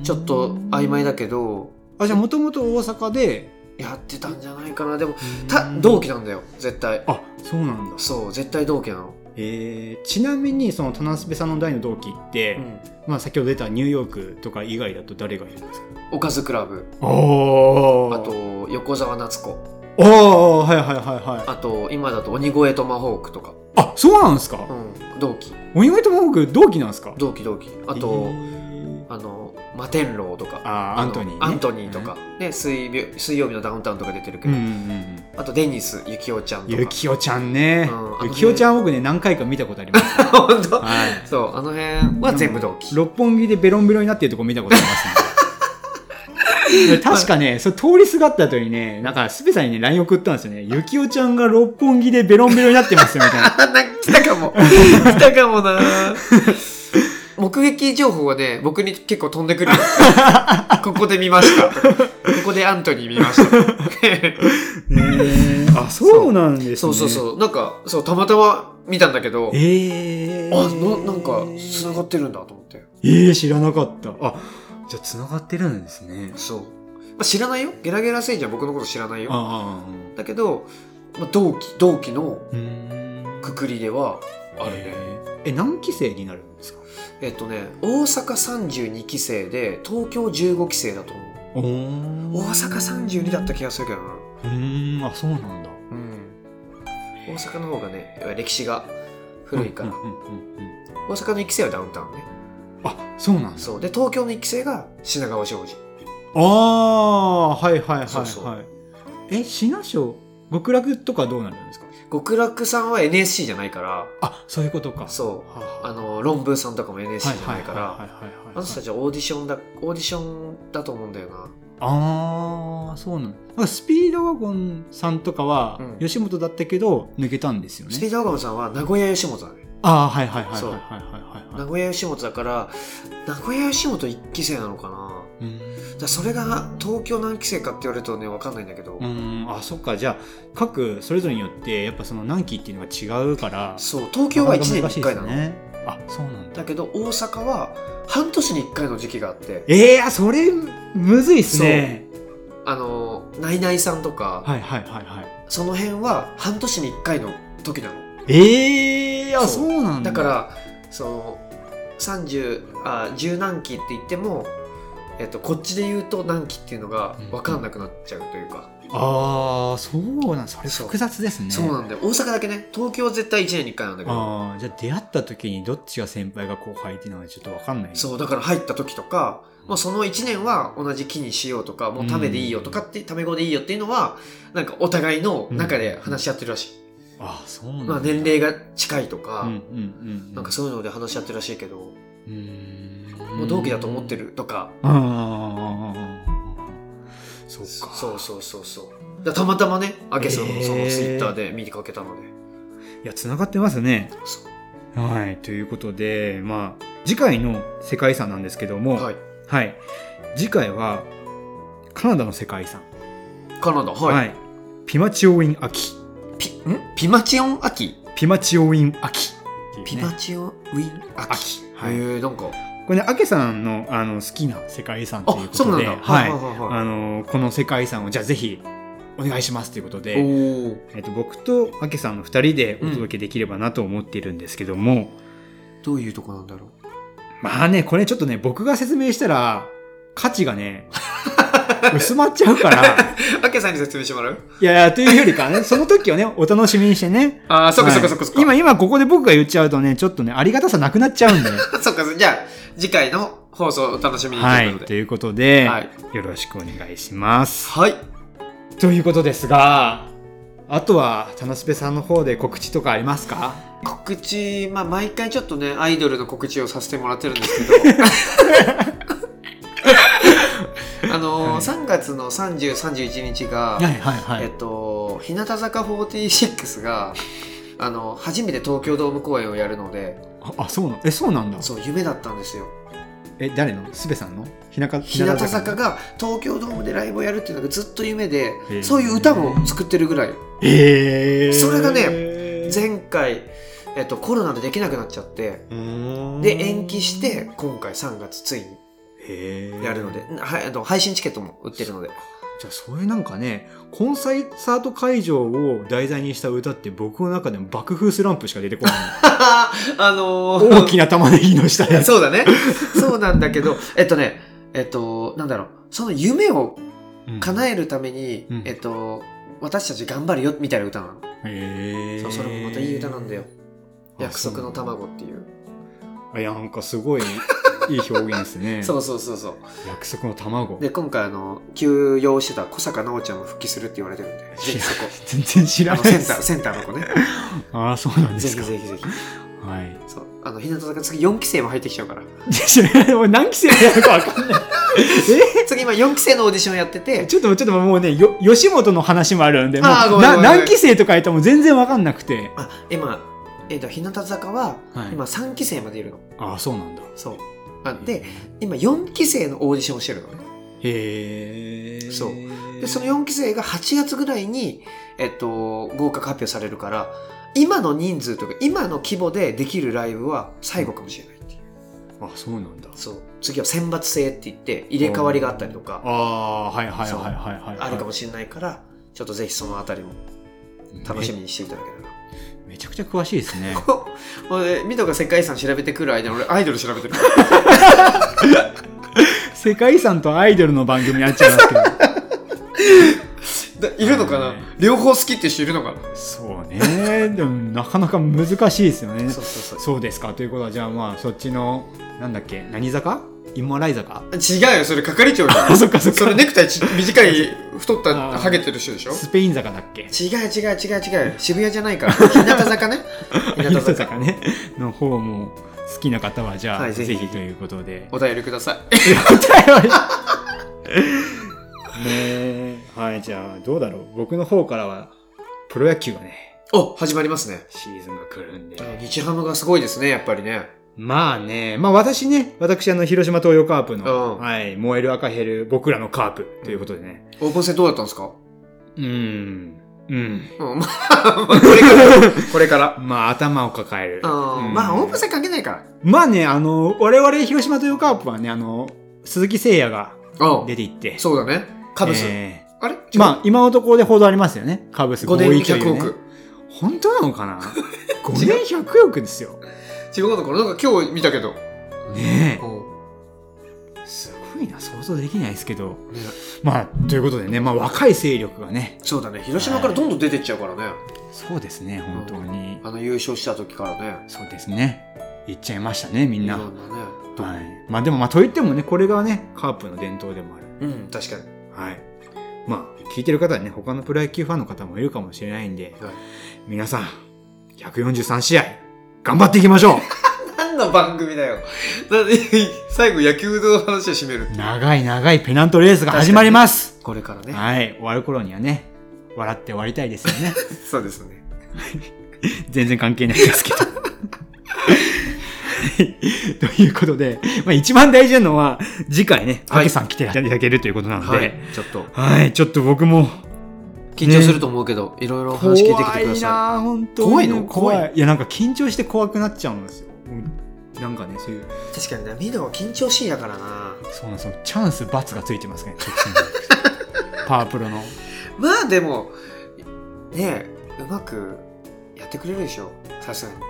B: ちょっと曖昧だけど。
A: あじゃあもともと大阪で
B: やってたんじゃないかな。でもた同期なんだよ。絶対。
A: あそうなんだ。
B: そう。絶対同期なの、
A: えー、ちなみにその田辺さんの大の同期って、
B: うん、
A: まあ、先ほど出たニューヨークとか以外だと誰がいるんですか？
B: おかずクラブ。
A: お
B: あと横澤夏子
A: ああはいはいはいはい。
B: あと今だと鬼越トマホークとか、
A: あそうなんですか、
B: うん、同期。
A: 鬼越トマホーク同期なんですか？
B: 同期同期。あと、
A: えー。
B: あの摩天楼とか。
A: あーアントニー、ね、
B: アントニーとか、ね水曜水曜日のダウンタウンとか出てるけど、
A: うんうんうん。
B: あとデニスゆきおちゃんとか。
A: ゆきおちゃんね。
B: うん
A: ゆきおちゃん僕ね何回か見たことあります。(laughs)
B: 本当？
A: はい。
B: そうあの辺は全部同期。
A: 六本木でベロンベロンになってるとこ見たことありますね確かね、それ通りすがった後にね、なんか、すべさんにね、LINE 送ったんですよね。ゆきおちゃんが六本木でベロンベロンになってますよ、みたいな。
B: あ (laughs) なんか来たかも。来たかもな。目撃情報はね僕に結構飛んでくるよ。(laughs) ここで見ました。ここでアントニー見ました。
A: ねあ、そうなんですね。
B: そうそうそう。なんかそうたまたま見たんだけど
A: えー、
B: あななんか繋がってるんだと思って。
A: えー、知らなかった。あ、じゃあ繋がってるんですね。
B: そう、まあ、知らないよ。ゲラゲラ星人は僕のこと知らないよ。
A: ああ、
B: だけど、まあ、同期同期の
A: うん。
B: くくりではあるね。
A: え何期生になるんですか？
B: えっとね大阪32期生で東京15期生だと思う。
A: お
B: 大阪32だった気がするけどな。
A: うーん、あ、そうなんだ。
B: うん。大阪の方がね歴史が古いから、大阪の1期生はダウンタウンね
A: あ、そうなんだ。
B: そう。で東京の1期生が品川庄司。
A: ああ、はいはいはいはい。
B: そうそう。
A: え、品賞極楽とかどうなるんですか？
B: 極楽さんは NSC じゃないから。
A: あ、そういうことか。
B: そう。
A: は
B: あの論文さんとかも NSC じゃないから。あの人たちはオーディションだオーディションだと思うんだよな。
A: ああ、そうなんだ。スピードワゴンさんとかは
B: うん。
A: 吉本だったけど抜けたんですよね。
B: スピードワゴンさんは名古屋吉本だね
A: ああ、はいはいはいはい。
B: そう。
A: はいはい。
B: 名古屋吉本だから名古屋吉本1期生なのかな。
A: うーん。
B: じゃあそれが東京何期生かって言われるとね分かんないんだけど、
A: うーん、あ、そっか。じゃあ、各それぞれによって、やっぱその何期っていうのが違うから、
B: そう東京は1年に
A: なか
B: 1回なの、
A: ね。あ、そうなんだ。
B: だけど大阪は半年に1回の時期があって。
A: ええー、それ、むずいっすね。
B: あのナイナイさんとか、
A: はいはいはいはい。
B: その辺は半年に1回の時なの。
A: ええー、あ、
B: そ
A: そううなんだ。
B: だからその30あ十何期って言っても、えっと、こっちで言うと何期っていうのが分かんなくなっちゃうというか、
A: ああ、そうなん、それ複雑ですね。
B: そうなんだよ。大阪だけね。東京は絶対1年に1回なんだけど。
A: ああ、じゃあ出会った時にどっちが先輩が後輩っていうのはちょっとわかんない。
B: そうだから入った時とか、まあ、その1年は同じ期にしようとかもうためでいいよとかって、ため語でいいよっていうのはなんかお互いの中で話し合ってるらしい、
A: ああ、そうなんだ。
B: まあ、年齢が近いとか、
A: うんうんうん。
B: なんかそういうので話し合ってるらしいけど、
A: うーん。
B: もう同期だと思ってるとか、
A: ああ。そうか。
B: そうそうそうそうたまたまねアゲさんのそのツイッターで見てかけたので、
A: いや、繋がってますね。
B: そ
A: はい。ということで、まあ、次回の世界遺産なんですけども、
B: うはい
A: はい。次回は、カナダの世界遺産。
B: カナダはい、
A: はい。ピマチオウィン秋。
B: ピん？ピマチオン秋
A: ピマチオウィン秋ね。
B: ピマチオンウィン秋
A: 秋。はい。
B: へえなんか。
A: これね、アケさんのあの好きな世界遺産ということで、はい、あのこの世界遺産をじゃあぜひお願いしますということ
B: お
A: で、
B: お
A: えっと僕とアケさんの二人でお届けできればなと思っているんですけども、
B: どういうとこなんだろう？
A: まあね、これちょっとね、僕が説明したら価値がね、薄まっちゃうから、(laughs)
B: アケさんに説明してもらう？
A: いやいや、というよりかね、(laughs) その時をね、お楽しみにしてね。
B: ああそっかそっか
A: はい
B: そっかそっか、
A: 今、今ここで僕が言っちゃうとね、ちょっとね、ありがたさなくなっちゃうんで。(laughs)
B: そっかじゃあ次回の放送をお楽しみにと
A: はいい、
B: うことで。
A: ということで、
B: はい。
A: よろしくお願いします。
B: はい。
A: ということですが、あとは、田之助さんの方で告知とかありますか？
B: 告知まあ毎回ちょっとねアイドルの告知をさせてもらってるんですけどあのー (laughs)
A: はい
B: 3月の30、31日が、
A: はいはいはい。
B: えっと、日向坂46が、あの、初めて東京ドーム公演をやるので、
A: ああ、そうなんえ、そうなんだ。
B: そう、夢だったんですよ。
A: え、誰の？すべさんの？日向
B: 日向坂
A: の
B: が東京ドームでライブをやるっていうのがずっと夢で、そういう歌も作ってるぐらい。
A: えー、
B: それがね
A: ね
B: 前回、えっと、コロナでできなくなっちゃって、で、延期して、今回3月ついにやるので、は配信チケットも売ってるので。
A: じゃあそういうなんかねコンサート会場を題材にした歌って僕の中でも爆風スランプしか出てこない。(laughs)
B: あのー。
A: 大きな玉ねぎの下で。
B: そうだね。(laughs) そうなんだけど、えっとね、えっと、なんだろう、その夢を叶えるために、
A: うん。
B: えっと、私たち頑張るよみたいな歌なの。
A: へえ
B: それもまたいい歌なんだよ。約束の卵っていう。
A: あいやなんかすごいいい表現ですね (laughs)
B: そうそうそうそう。
A: 約束の卵
B: で、今回、あの、休養してた小坂直ちゃんも復帰するって言われてるんで、ぜひそこ。
A: 全然知ら
B: あ
A: ないです
B: のセンター、センターの子ね。(laughs)
A: ああそうなんで
B: ぜ
A: すか
B: ひぜひぜひ。
A: はい
B: そう。あの、日向坂次4期生も入ってきちゃうから。
A: 俺何期生やるか分かんない (laughs)
B: 次今4期生のオーディションやってて、
A: ちょっとちょっともうねよ吉本の話もあるんでもう何期生とか言っても全然分かんなくて
B: あ、今、えっと、日向坂は、
A: はい
B: 今3期生までいるの。
A: ああそうなんだ
B: そう。あで、今4期生のオーディションをしてるのね。
A: へえ
B: そうで、その4期生が8月ぐらいに、えっと、合格発表されるから、今の人数とか、今の規模でできるライブは最後かもしれないっていう。
A: あそうなんだ
B: そう。次は選抜制って言って、入れ替わりがあったりとか、
A: ああはいはいはいはいはい
B: あるかもしれないから、ちょっとぜひそのあたりも楽しみにしていただければ。
A: めめちゃくちゃ詳しいですね。
B: ほんで、ミトが世界遺産調べてくる間に俺アイドル調べてる。(laughs)
A: 世界遺産とアイドルの番組になっちゃいますけど。
B: だいるのかな、
A: はい。
B: 両方好きって人いるのかな？
A: そうね。でもなかなか難しいですよね。
B: そう
A: ですか？ということはじゃあまあそっちのなんだっけ？何坂？今洗い坂
B: 違うよ、それ係長じゃん (laughs)
A: あそっかそっか
B: それネクタイち短い、太った、
A: あー
B: ハゲてる人でしょ？
A: スペイン坂だっけ？
B: 違う違う違う違う。(laughs) 渋谷じゃないから。日向坂ね？(laughs) 日向坂。
A: 坂ねの方も好きな方はじゃあ、
B: はいぜひ
A: ぜひということで
B: お便りください。
A: ねはいじゃあどうだろう？僕の方からはプロ野球がね
B: お、始まりますね。
A: シーズンが来るんで
B: 日ハムがすごいですね、やっぱりね。
A: まあね、まあ私ね、私あの、広島東洋カープの、
B: うん
A: はい、燃える赤ヘル、僕らのカープということでね。
B: オープン戦どうだったんですか？
A: うーん。うん。
B: うん、まあ、これから。(laughs) これから。
A: まあ頭を抱える。
B: まあ、オープン戦関係ないから。
A: まあね、あの、我々広島東洋カープはね、あの、鈴木誠也が
B: うん
A: 出ていって。
B: そうだね。カブス。
A: え
B: あれ？
A: ーまあ今のところで報道ありますよね。カブス
B: 5年100
A: 合意という、ね。
B: 億。
A: 本当なのかな (laughs) ?5 年100億ですよ。
B: 違うのかななんか今日見たけど。
A: ね
B: うん
A: え。すごいな、想像できないですけど。
B: ね
A: まあ、ということでね、まあ若い勢力がね、
B: そうだね。広島からどんどん出てっちゃうからね。
A: そうですね、本当に。
B: あの優勝した時からね。
A: そうですね。言っちゃいましたね、みんな。は
B: い。
A: まあでも、まあといってもね、これがね、カープの伝統でもある。
B: うん、確かに。
A: はい。まあ、聞いてる方はね、他のプロ野球ファンの方もいるかもしれないんで、
B: はい
A: 皆さん、143試合、頑張っていきましょ (laughs)
B: 何の番組だよ。(laughs) 最後野球の話で締める
A: う長い長いペナントレースが始まります。
B: これからね。
A: はい。終わる頃にはね、笑って終わりたいですよね。(laughs)
B: そうですね。
A: 全然関係ないですけど。はいということで、まあ、一番大事なのは、次回ね、
B: はい
A: あけさん来ていただけるということなので、
B: はい。ちょっと、
A: はい、ちょっと僕も
B: 緊張すると思うけど、いろいろ
A: 怖
B: 話聞いてきてくだ
A: い
B: さ
A: なあ本当に
B: 怖いの？
A: 怖
B: 怖
A: い。いや、なんか緊張して怖くなっちゃうんですよ。うんなんかね、そういう、
B: い。確かにね、ミドは緊張しいだからな。
A: そうなんですよ。チャンス、罰がついてますね、直線で (laughs) パワープロの。
B: まあでも、ねえ、うまくやってくれるでしょ。さすがに。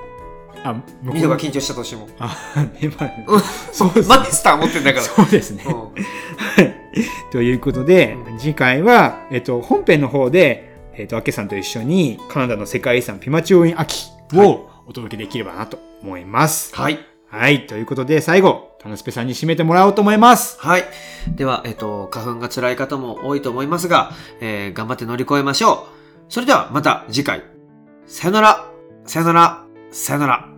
A: あ、僕
B: ミドが緊張したとしても。
A: あ、ね、まあ
B: うん
A: そうです
B: マイスター持ってんだから。
A: そうですね。
B: うん
A: はいということで、次回は、えっと、本編の方で、えっと、アケさんと一緒にカナダの世界遺産ピマチオイン秋をお届けできればなと思います。
B: はい。
A: はい。ということで、最後、タナスペさんに締めてもらおうと思います。
B: はい。では、えっと、花粉が辛い方も多いと思いますが、えー頑張って乗り越えましょう。それではまた次回。さよなら。さよなら。さよなら。